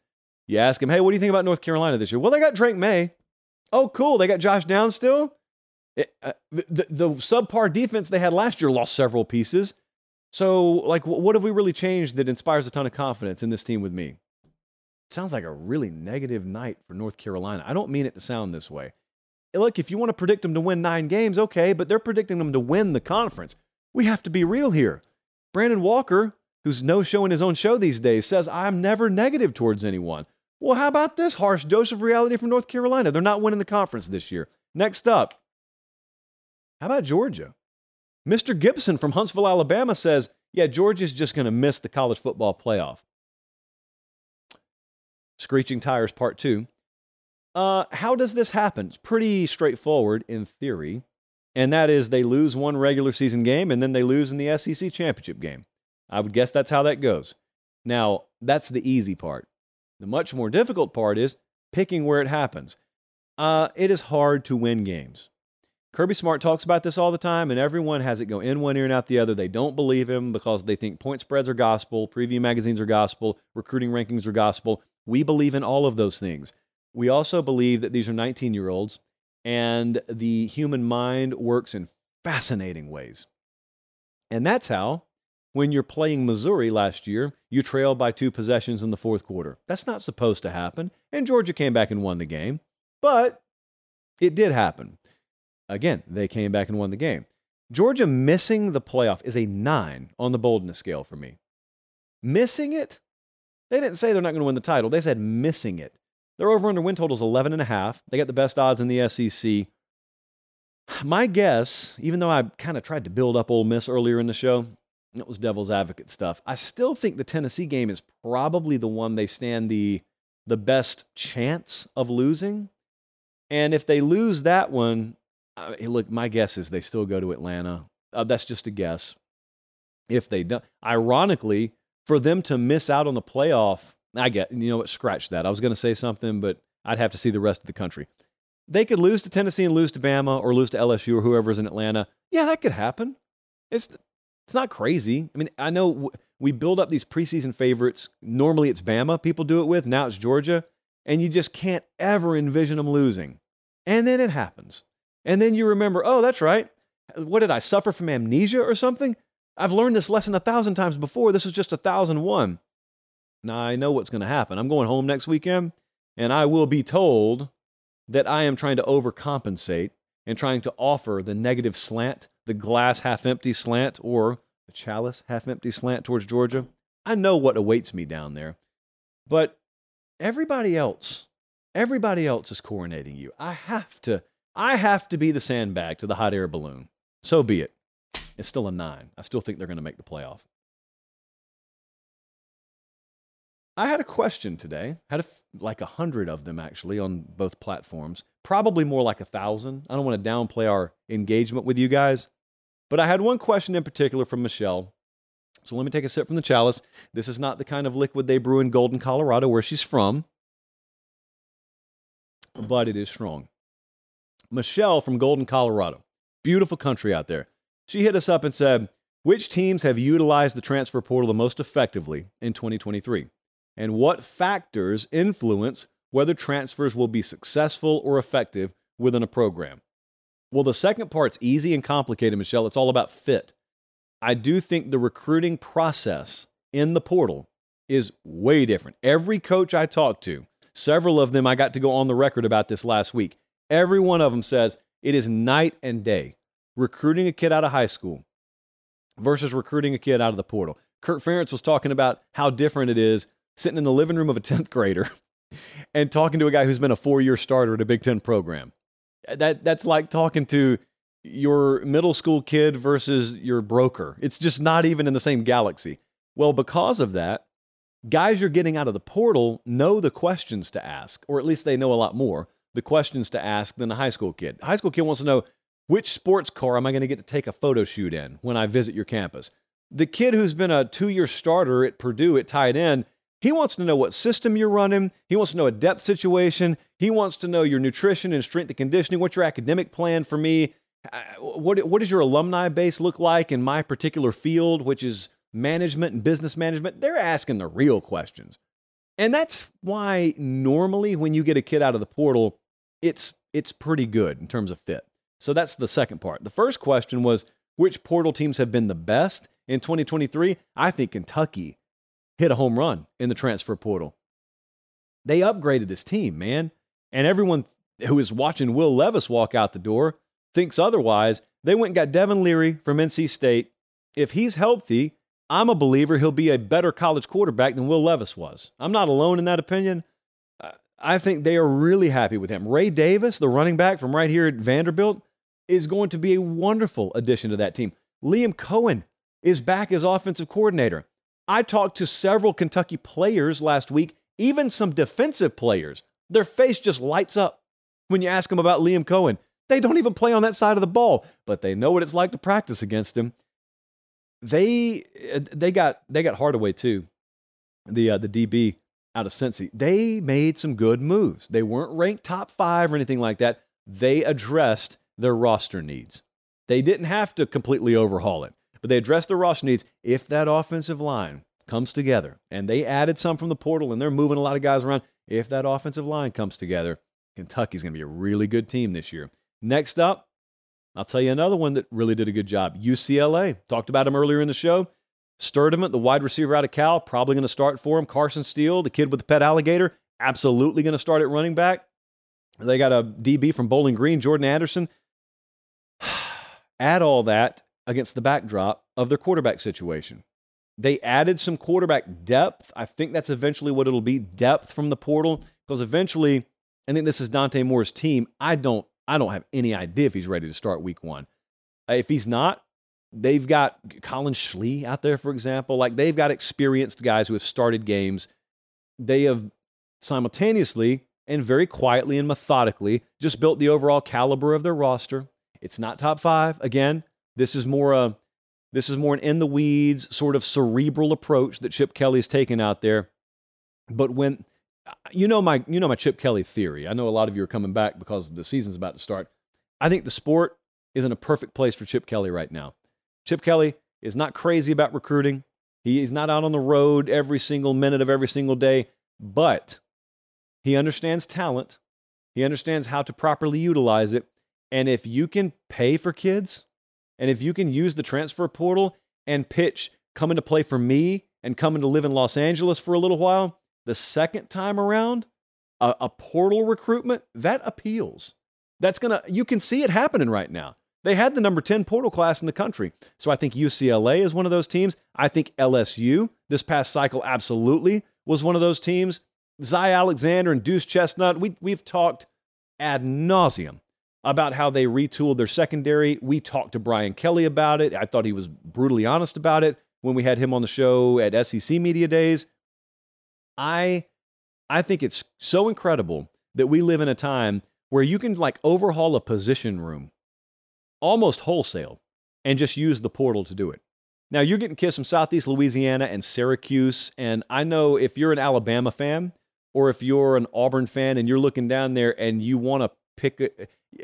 you ask him, hey, what do you think about North Carolina this year? Well, they got Drake Maye. Oh, cool. They got Josh Downs still? It, uh, the, the subpar defense they had last year lost several pieces. So, like, what have we really changed that inspires a ton of confidence in this team with me? Sounds like a really negative night for North Carolina. I don't mean it to sound this way. Look, if you want to predict them to win nine games, okay, but they're predicting them to win the conference. We have to be real here. Brandon Walker, who's no show in his own show these days, says, I'm never negative towards anyone. Well, how about this harsh dose of reality from North Carolina? They're not winning the conference this year. Next up, how about Georgia? Mr. Gibson from Huntsville, Alabama says, yeah, Georgia's just going to miss the college football playoff. Screeching Tires Part 2. Uh, how does this happen? It's pretty straightforward in theory, and that is they lose one regular season game and then they lose in the SEC championship game. I would guess that's how that goes. Now, that's the easy part. The much more difficult part is picking where it happens. Uh, it is hard to win games. Kirby Smart talks about this all the time, and everyone has it go in one ear and out the other. They don't believe him because they think point spreads are gospel, preview magazines are gospel, recruiting rankings are gospel. We believe in all of those things. We also believe that these are 19 year olds and the human mind works in fascinating ways. And that's how, when you're playing Missouri last year, you trailed by two possessions in the fourth quarter. That's not supposed to happen. And Georgia came back and won the game. But it did happen. Again, they came back and won the game. Georgia missing the playoff is a nine on the boldness scale for me. Missing it? They didn't say they're not going to win the title. They said missing it. Their over under win total is 11 and a half. They got the best odds in the SEC. My guess, even though I kind of tried to build up Ole Miss earlier in the show, it was devil's advocate stuff. I still think the Tennessee game is probably the one they stand the the best chance of losing. And if they lose that one, uh, look, my guess is they still go to Atlanta. Uh, that's just a guess. If they don't, ironically, for them to miss out on the playoff, I get, you know what, scratch that. I was going to say something, but I'd have to see the rest of the country. They could lose to Tennessee and lose to Bama or lose to LSU or whoever's in Atlanta. Yeah, that could happen. It's it's not crazy. I mean, I know we build up these preseason favorites. Normally it's Bama people do it with. Now it's Georgia, and you just can't ever envision them losing. And then it happens. And then you remember, oh, that's right. What did I suffer from amnesia or something? I've learned this lesson a thousand times before. This is just a thousand one. Now I know what's going to happen. I'm going home next weekend, and I will be told that I am trying to overcompensate and trying to offer the negative slant, the glass half empty slant, or the chalice half empty slant towards Georgia. I know what awaits me down there. But everybody else, everybody else is coronating you. I have to, I have to be the sandbag to the hot air balloon. So be it. It's still a nine. I still think they're going to make the playoff. I had a question today. Had a, like a hundred of them actually on both platforms. Probably more like a thousand. I don't want to downplay our engagement with you guys, but I had one question in particular from Michelle. So let me take a sip from the chalice. This is not the kind of liquid they brew in Golden, Colorado, where she's from, but it is strong. Michelle from Golden, Colorado. Beautiful country out there. She hit us up and said, Which teams have utilized the transfer portal the most effectively in 2023? and what factors influence whether transfers will be successful or effective within a program. Well, the second part's easy and complicated, Michelle. It's all about fit. I do think the recruiting process in the portal is way different. Every coach I talked to, several of them I got to go on the record about this last week. Every one of them says it is night and day recruiting a kid out of high school versus recruiting a kid out of the portal. Kirk Ferentz was talking about how different it is sitting in the living room of a 10th grader and talking to a guy who's been a four year starter at a Big Ten program. That, that's like talking to your middle school kid versus your broker. It's just not even in the same galaxy. Well, because of that, guys you're getting out of the portal know the questions to ask, or at least they know a lot more the questions to ask than a high school kid. A high school kid wants to know which sports car am I going to get to take a photo shoot in when I visit your campus? The kid who's been a two year starter at Purdue at tight end he wants to know what system you're running. He wants to know a depth situation. He wants to know your nutrition and strength and conditioning. What's your academic plan for me? Uh, what, what does your alumni base look like in my particular field, which is management and business management? They're asking the real questions. And that's why normally when you get a kid out of the portal, it's it's pretty good in terms of fit. So that's the second part. The first question was which portal teams have been the best in 2023? I think Kentucky hit a home run in the transfer portal. They upgraded this team, man. And everyone who is watching Will Levis walk out the door thinks otherwise. They went and got Devin Leary from NC State. If he's healthy, I'm a believer he'll be a better college quarterback than Will Levis was. I'm not alone in that opinion. Uh, I think they are really happy with him. Ray Davis, the running back from right here at Vanderbilt, is going to be a wonderful addition to that team. Liam Coen is back as offensive coordinator. I talked to several Kentucky players last week, even some defensive players. Their face just lights up when you ask them about Liam Coen. They don't even play on that side of the ball, but they know what it's like to practice against him. They they got they got Hardaway too, the uh, the DB out of Cincy. They made some good moves. They weren't ranked top five or anything like that. They addressed their roster needs. They didn't have to completely overhaul it, but they addressed their roster needs. If that offensive line comes together, and they added some from the portal and they're moving a lot of guys around, if that offensive line comes together, Kentucky's going to be a really good team this year. Next up, I'll tell you another one that really did a good job UCLA. Talked about him earlier in the show. Sturdivant, the wide receiver out of Cal, probably going to start for him. Carson Steele, the kid with the pet alligator, absolutely going to start at running back. They got a DB from Bowling Green, Jordan Anderson. Add all that against the backdrop of their quarterback situation. They added some quarterback depth. I think that's eventually what it'll be depth from the portal because eventually, I think this is Dante Moore's team. I don't, I don't have any idea if he's ready to start week one. Uh, if he's not, they've got Collin Schlee out there, for example. Like they've got experienced guys who have started games. They have simultaneously and very quietly and methodically just built the overall caliber of their roster. It's not top five. Again, this is more a this is more an in the weeds sort of cerebral approach that Chip Kelly's taken out there. But when you know my you know my Chip Kelly theory. I know a lot of you are coming back because the season's about to start. I think the sport is in a perfect place for Chip Kelly right now. Chip Kelly is not crazy about recruiting. He is not out on the road every single minute of every single day, but he understands talent. He understands how to properly utilize it. And if you can pay for kids, and if you can use the transfer portal and pitch coming to play for me and coming to live in Los Angeles for a little while, the second time around, a, a portal recruitment, that appeals. That's going to, you can see it happening right now. They had the number 10 portal class in the country. So I think UCLA is one of those teams. I think LSU this past cycle absolutely was one of those teams. Zy Alexander and Duce Chestnut, we, we've talked ad nauseum about how they retooled their secondary. We talked to Brian Kelly about it. I thought he was brutally honest about it when we had him on the show at SEC Media Days. I I think it's so incredible that we live in a time where you can like overhaul a position room almost wholesale and just use the portal to do it. Now you're getting kids from Southeast Louisiana and Syracuse and I know if you're an Alabama fan or if you're an Auburn fan and you're looking down there and you want to pick a,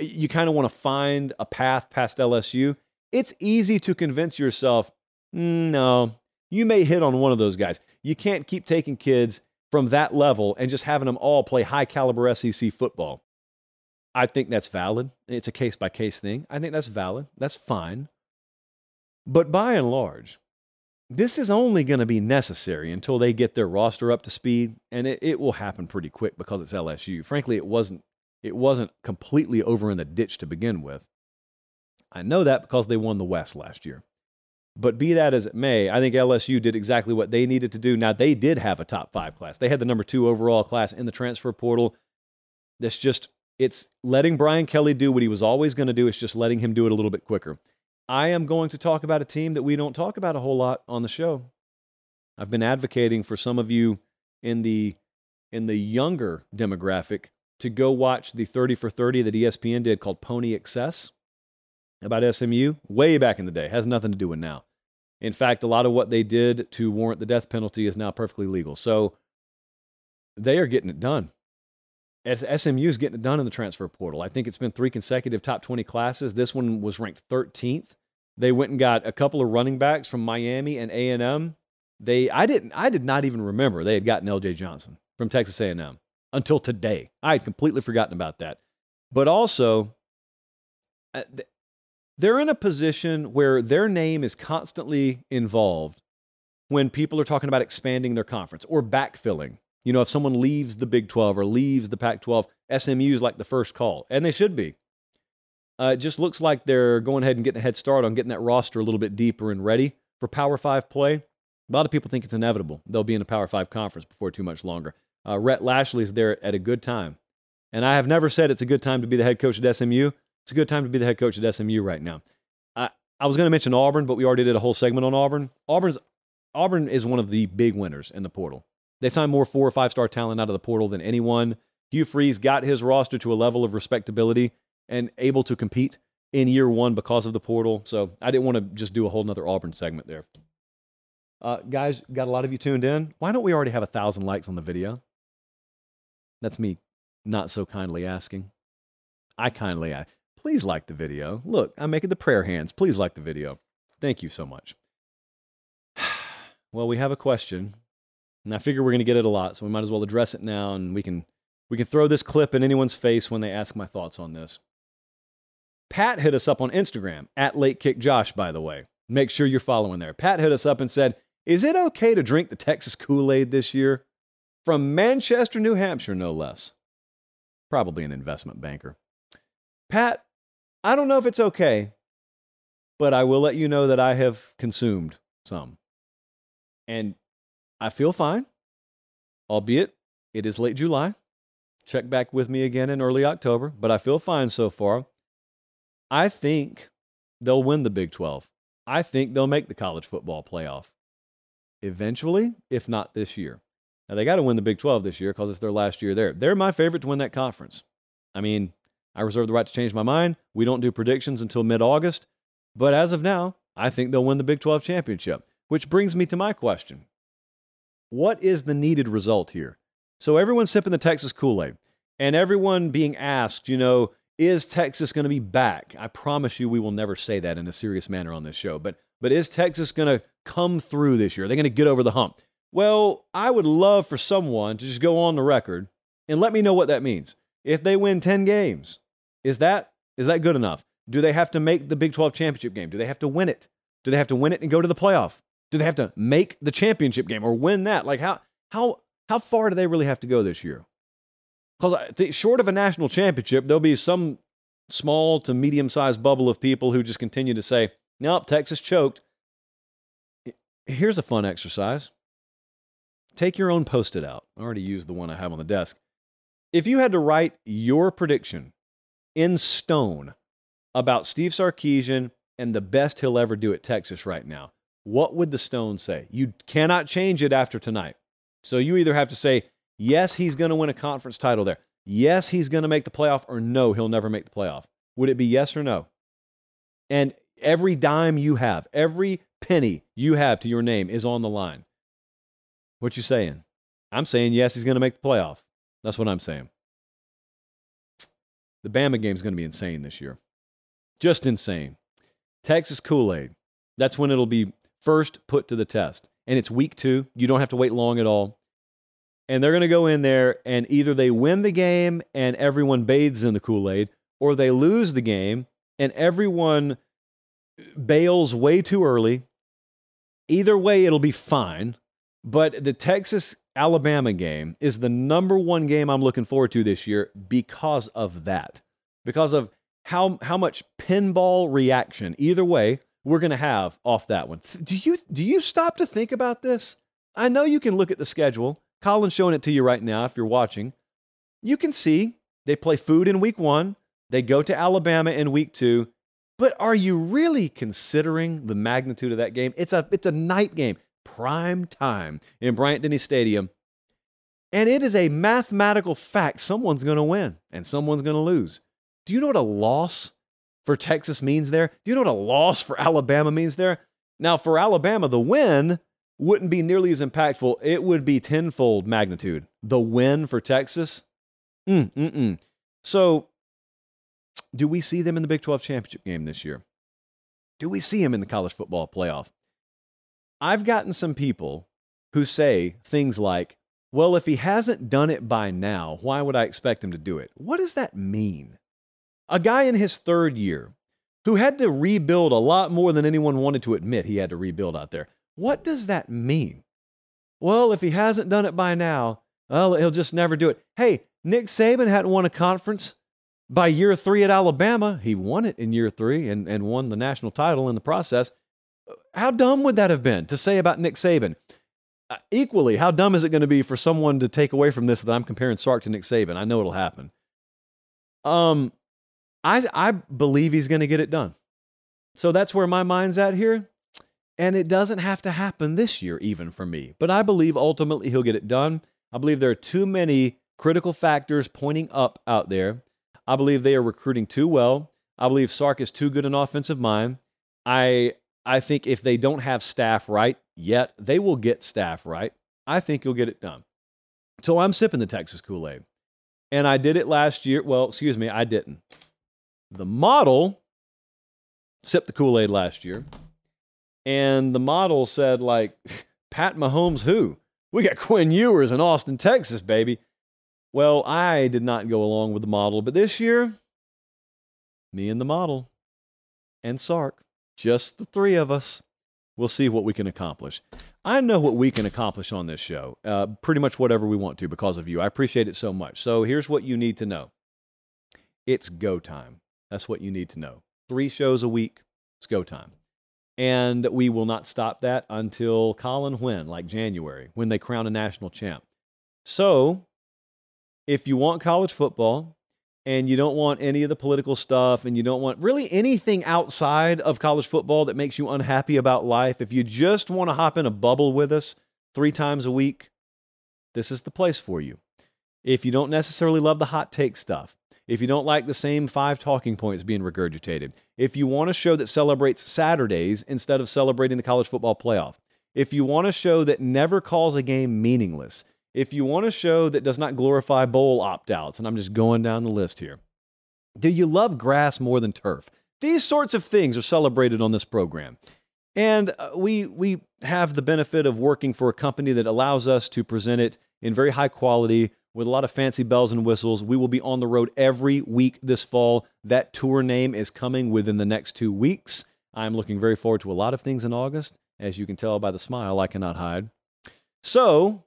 you kind of want to find a path past LSU, it's easy to convince yourself, mm, no, you may hit on one of those guys. You can't keep taking kids from that level and just having them all play high caliber SEC football. I think that's valid. It's a case by case thing. I think that's valid. That's fine. But by and large, this is only going to be necessary until they get their roster up to speed, and it, it will happen pretty quick because it's LSU. Frankly, it wasn't it wasn't completely over in the ditch to begin with. I know that because they won the West last year. But be that as it may, I think LSU did exactly what they needed to do. Now, they did have a top five class. They had the number two overall class in the transfer portal. That's just, it's letting Brian Kelly do what he was always going to do. It's just letting him do it a little bit quicker. I am going to talk about a team that we don't talk about a whole lot on the show. I've been advocating for some of you in the in the younger demographic to go watch the 30 for 30 that ESPN did called Pony Excess about SMU way back in the day. Has nothing to do with now. In fact, a lot of what they did to warrant the death penalty is now perfectly legal. So they are getting it done. SMU is getting it done in the transfer portal. I think it's been three consecutive top 20 classes. This one was ranked 13th. They went and got a couple of running backs from Miami and A&M. They I didn't I did not even remember they had gotten LJ Johnson from Texas A&M until today. I had completely forgotten about that. But also, uh, they're in a position where their name is constantly involved when people are talking about expanding their conference or backfilling. You know, if someone leaves the Big 12 or leaves the Pac 12, SMU is like the first call, and they should be. Uh, it just looks like they're going ahead and getting a head start on getting that roster a little bit deeper and ready for Power Five play. A lot of people think it's inevitable. They'll be in a Power Five conference before too much longer uh, Rhett Lashlee is there at a good time. And I have never said it's a good time to be the head coach at SMU. It's a good time to be the head coach at SMU right now. I, I was going to mention Auburn, but we already did a whole segment on Auburn. Auburn's Auburn is one of the big winners in the portal. They signed more four or five star talent out of the portal than anyone. Hugh Freeze got his roster to a level of respectability and able to compete in year one because of the portal. So I didn't want to just do a whole nother Auburn segment there. Uh, guys, got a lot of you tuned in. Why don't we already have a thousand likes on the video? That's me not so kindly asking. I kindly ask. please like the video. Look, I'm making the prayer hands. Please like the video. Thank you so much. well, we have a question, and I figure we're going to get it a lot, so we might as well address it now, and we can we can throw this clip in anyone's face when they ask my thoughts on this. Pat hit us up on Instagram at Late Kick Josh, by the way. Make sure you're following there. Pat hit us up and said, Is it okay to drink the Texas Kool Aid this year? From Manchester, New Hampshire, no less. Probably an investment banker. Pat, I don't know if it's okay, but I will let you know that I have consumed some. And I feel fine, albeit it is late July. Check back with me again in early October, but I feel fine so far. I think they'll win the Big 12. I think they'll make the college football playoff eventually, if not this year. Now, they got to win the Big 12 this year because it's their last year there. They're my favorite to win that conference. I mean, I reserve the right to change my mind. We don't do predictions until mid August. But as of now, I think they'll win the Big 12 championship, which brings me to my question What is the needed result here? So everyone's sipping the Texas Kool Aid and everyone being asked, you know, is Texas going to be back? I promise you, we will never say that in a serious manner on this show. But, but is Texas going to come through this year? Are they going to get over the hump? Well, I would love for someone to just go on the record and let me know what that means. If they win 10 games, is that is that good enough? Do they have to make the Big 12 championship game? Do they have to win it? Do they have to win it and go to the playoff? Do they have to make the championship game or win that? Like how how how far do they really have to go this year? Because think short of a national championship, there'll be some small to medium sized bubble of people who just continue to say, nope, Texas choked. Here's a fun exercise take your own post it out. I already used the one I have on the desk. If you had to write your prediction in stone about Steve Sarkisian and the best he'll ever do at Texas right now, what would the stone say? You cannot change it after tonight. So you either have to say, yes, he's going to win a conference title there. Yes, he's going to make the playoff, or no, he'll never make the playoff. Would it be yes or no? And every dime you have, every penny you have to your name is on the line. What you saying? I'm saying yes, he's going to make the playoff. That's what I'm saying. The Bama game is going to be insane this year. Just insane. Texas Kool Aid. That's when it'll be first put to the test. And it's week two. You don't have to wait long at all. And they're going to go in there and either they win the game and everyone bathes in the Kool Aid, or they lose the game and everyone bails way too early. Either way, it'll be fine. But the Texas Alabama game is the number one game I'm looking forward to this year because of that. Because of how, how much pinball reaction, either way, we're going to have off that one. Do you, do you stop to think about this? I know you can look at the schedule. Colin's showing it to you right now if you're watching. You can see they play food in week one, they go to Alabama in week two. But are you really considering the magnitude of that game? It's a, it's a night game prime time in Bryant Denny Stadium. And it is a mathematical fact someone's going to win and someone's going to lose. Do you know what a loss for Texas means there? Do you know what a loss for Alabama means there? Now, for Alabama, the win wouldn't be nearly as impactful. It would be tenfold magnitude. The win for Texas? Mm, mm, mm. So, do we see them in the Big 12 championship game this year? Do we see them in the college football playoff? I've gotten some people who say things like, well, if he hasn't done it by now, why would I expect him to do it? What does that mean? A guy in his third year who had to rebuild a lot more than anyone wanted to admit he had to rebuild out there. What does that mean? Well, if he hasn't done it by now, well, he'll just never do it. Hey, Nick Saban hadn't won a conference by year three at Alabama. He won it in year three and, and won the national title in the process. How dumb would that have been to say about Nick Saban? Uh, equally, how dumb is it going to be for someone to take away from this that I'm comparing Sark to Nick Saban? I know it'll happen. Um, I I believe he's going to get it done. So that's where my mind's at here. And it doesn't have to happen this year, even for me. But I believe ultimately he'll get it done. I believe there are too many critical factors pointing up out there. I believe they are recruiting too well. I believe Sark is too good an offensive mind. I I think if they don't have staff right yet, they will get staff right. I think you'll get it done. So I'm sipping the Texas Kool Aid. And I did it last year. Well, excuse me, I didn't. The model sipped the Kool Aid last year, and the model said, like, Pat Mahomes, who? We got Quinn Ewers in Austin, Texas, baby. Well, I did not go along with the model, but this year, me and the model and Sark, just the three of us, we'll see what we can accomplish. I know what we can accomplish on this show, uh, pretty much whatever we want to because of you. I appreciate it so much. So here's what you need to know it's go time. That's what you need to know. Three shows a week, it's go time. And we will not stop that until Colin when, like January, when they crown a national champ. So if you want college football, and you don't want any of the political stuff and you don't want really anything outside of college football that makes you unhappy about life, if you just want to hop in a bubble with us three times a week, this is the place for you. If you don't necessarily love the hot take stuff, if you don't like the same five talking points being regurgitated, if you want a show that celebrates Saturdays instead of celebrating the college football playoff, if you want a show that never calls a game meaningless, if you want a show that does not glorify bowl opt outs, and I'm just going down the list here, do you love grass more than turf? These sorts of things are celebrated on this program. And uh, we, we have the benefit of working for a company that allows us to present it in very high quality with a lot of fancy bells and whistles. We will be on the road every week this fall. That tour name is coming within the next two weeks. I'm looking very forward to a lot of things in August. As you can tell by the smile, I cannot hide. So,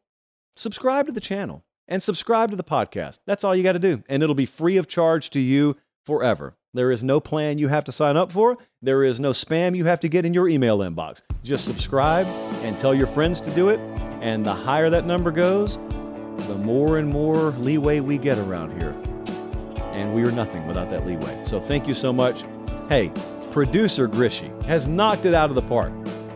subscribe to the channel and subscribe to the podcast. That's all you got to do. And it'll be free of charge to you forever. There is no plan you have to sign up for. There is no spam you have to get in your email inbox. Just subscribe and tell your friends to do it. And the higher that number goes, the more and more leeway we get around here. And we are nothing without that leeway. So thank you so much. Hey, producer Grishy has knocked it out of the park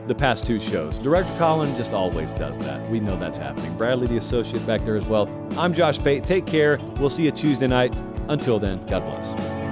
the past two shows. Director Colin just always does that. We know that's happening. Bradley, the associate back there as well. I'm Josh Pate. Take care. We'll see you Tuesday night. Until then, God bless.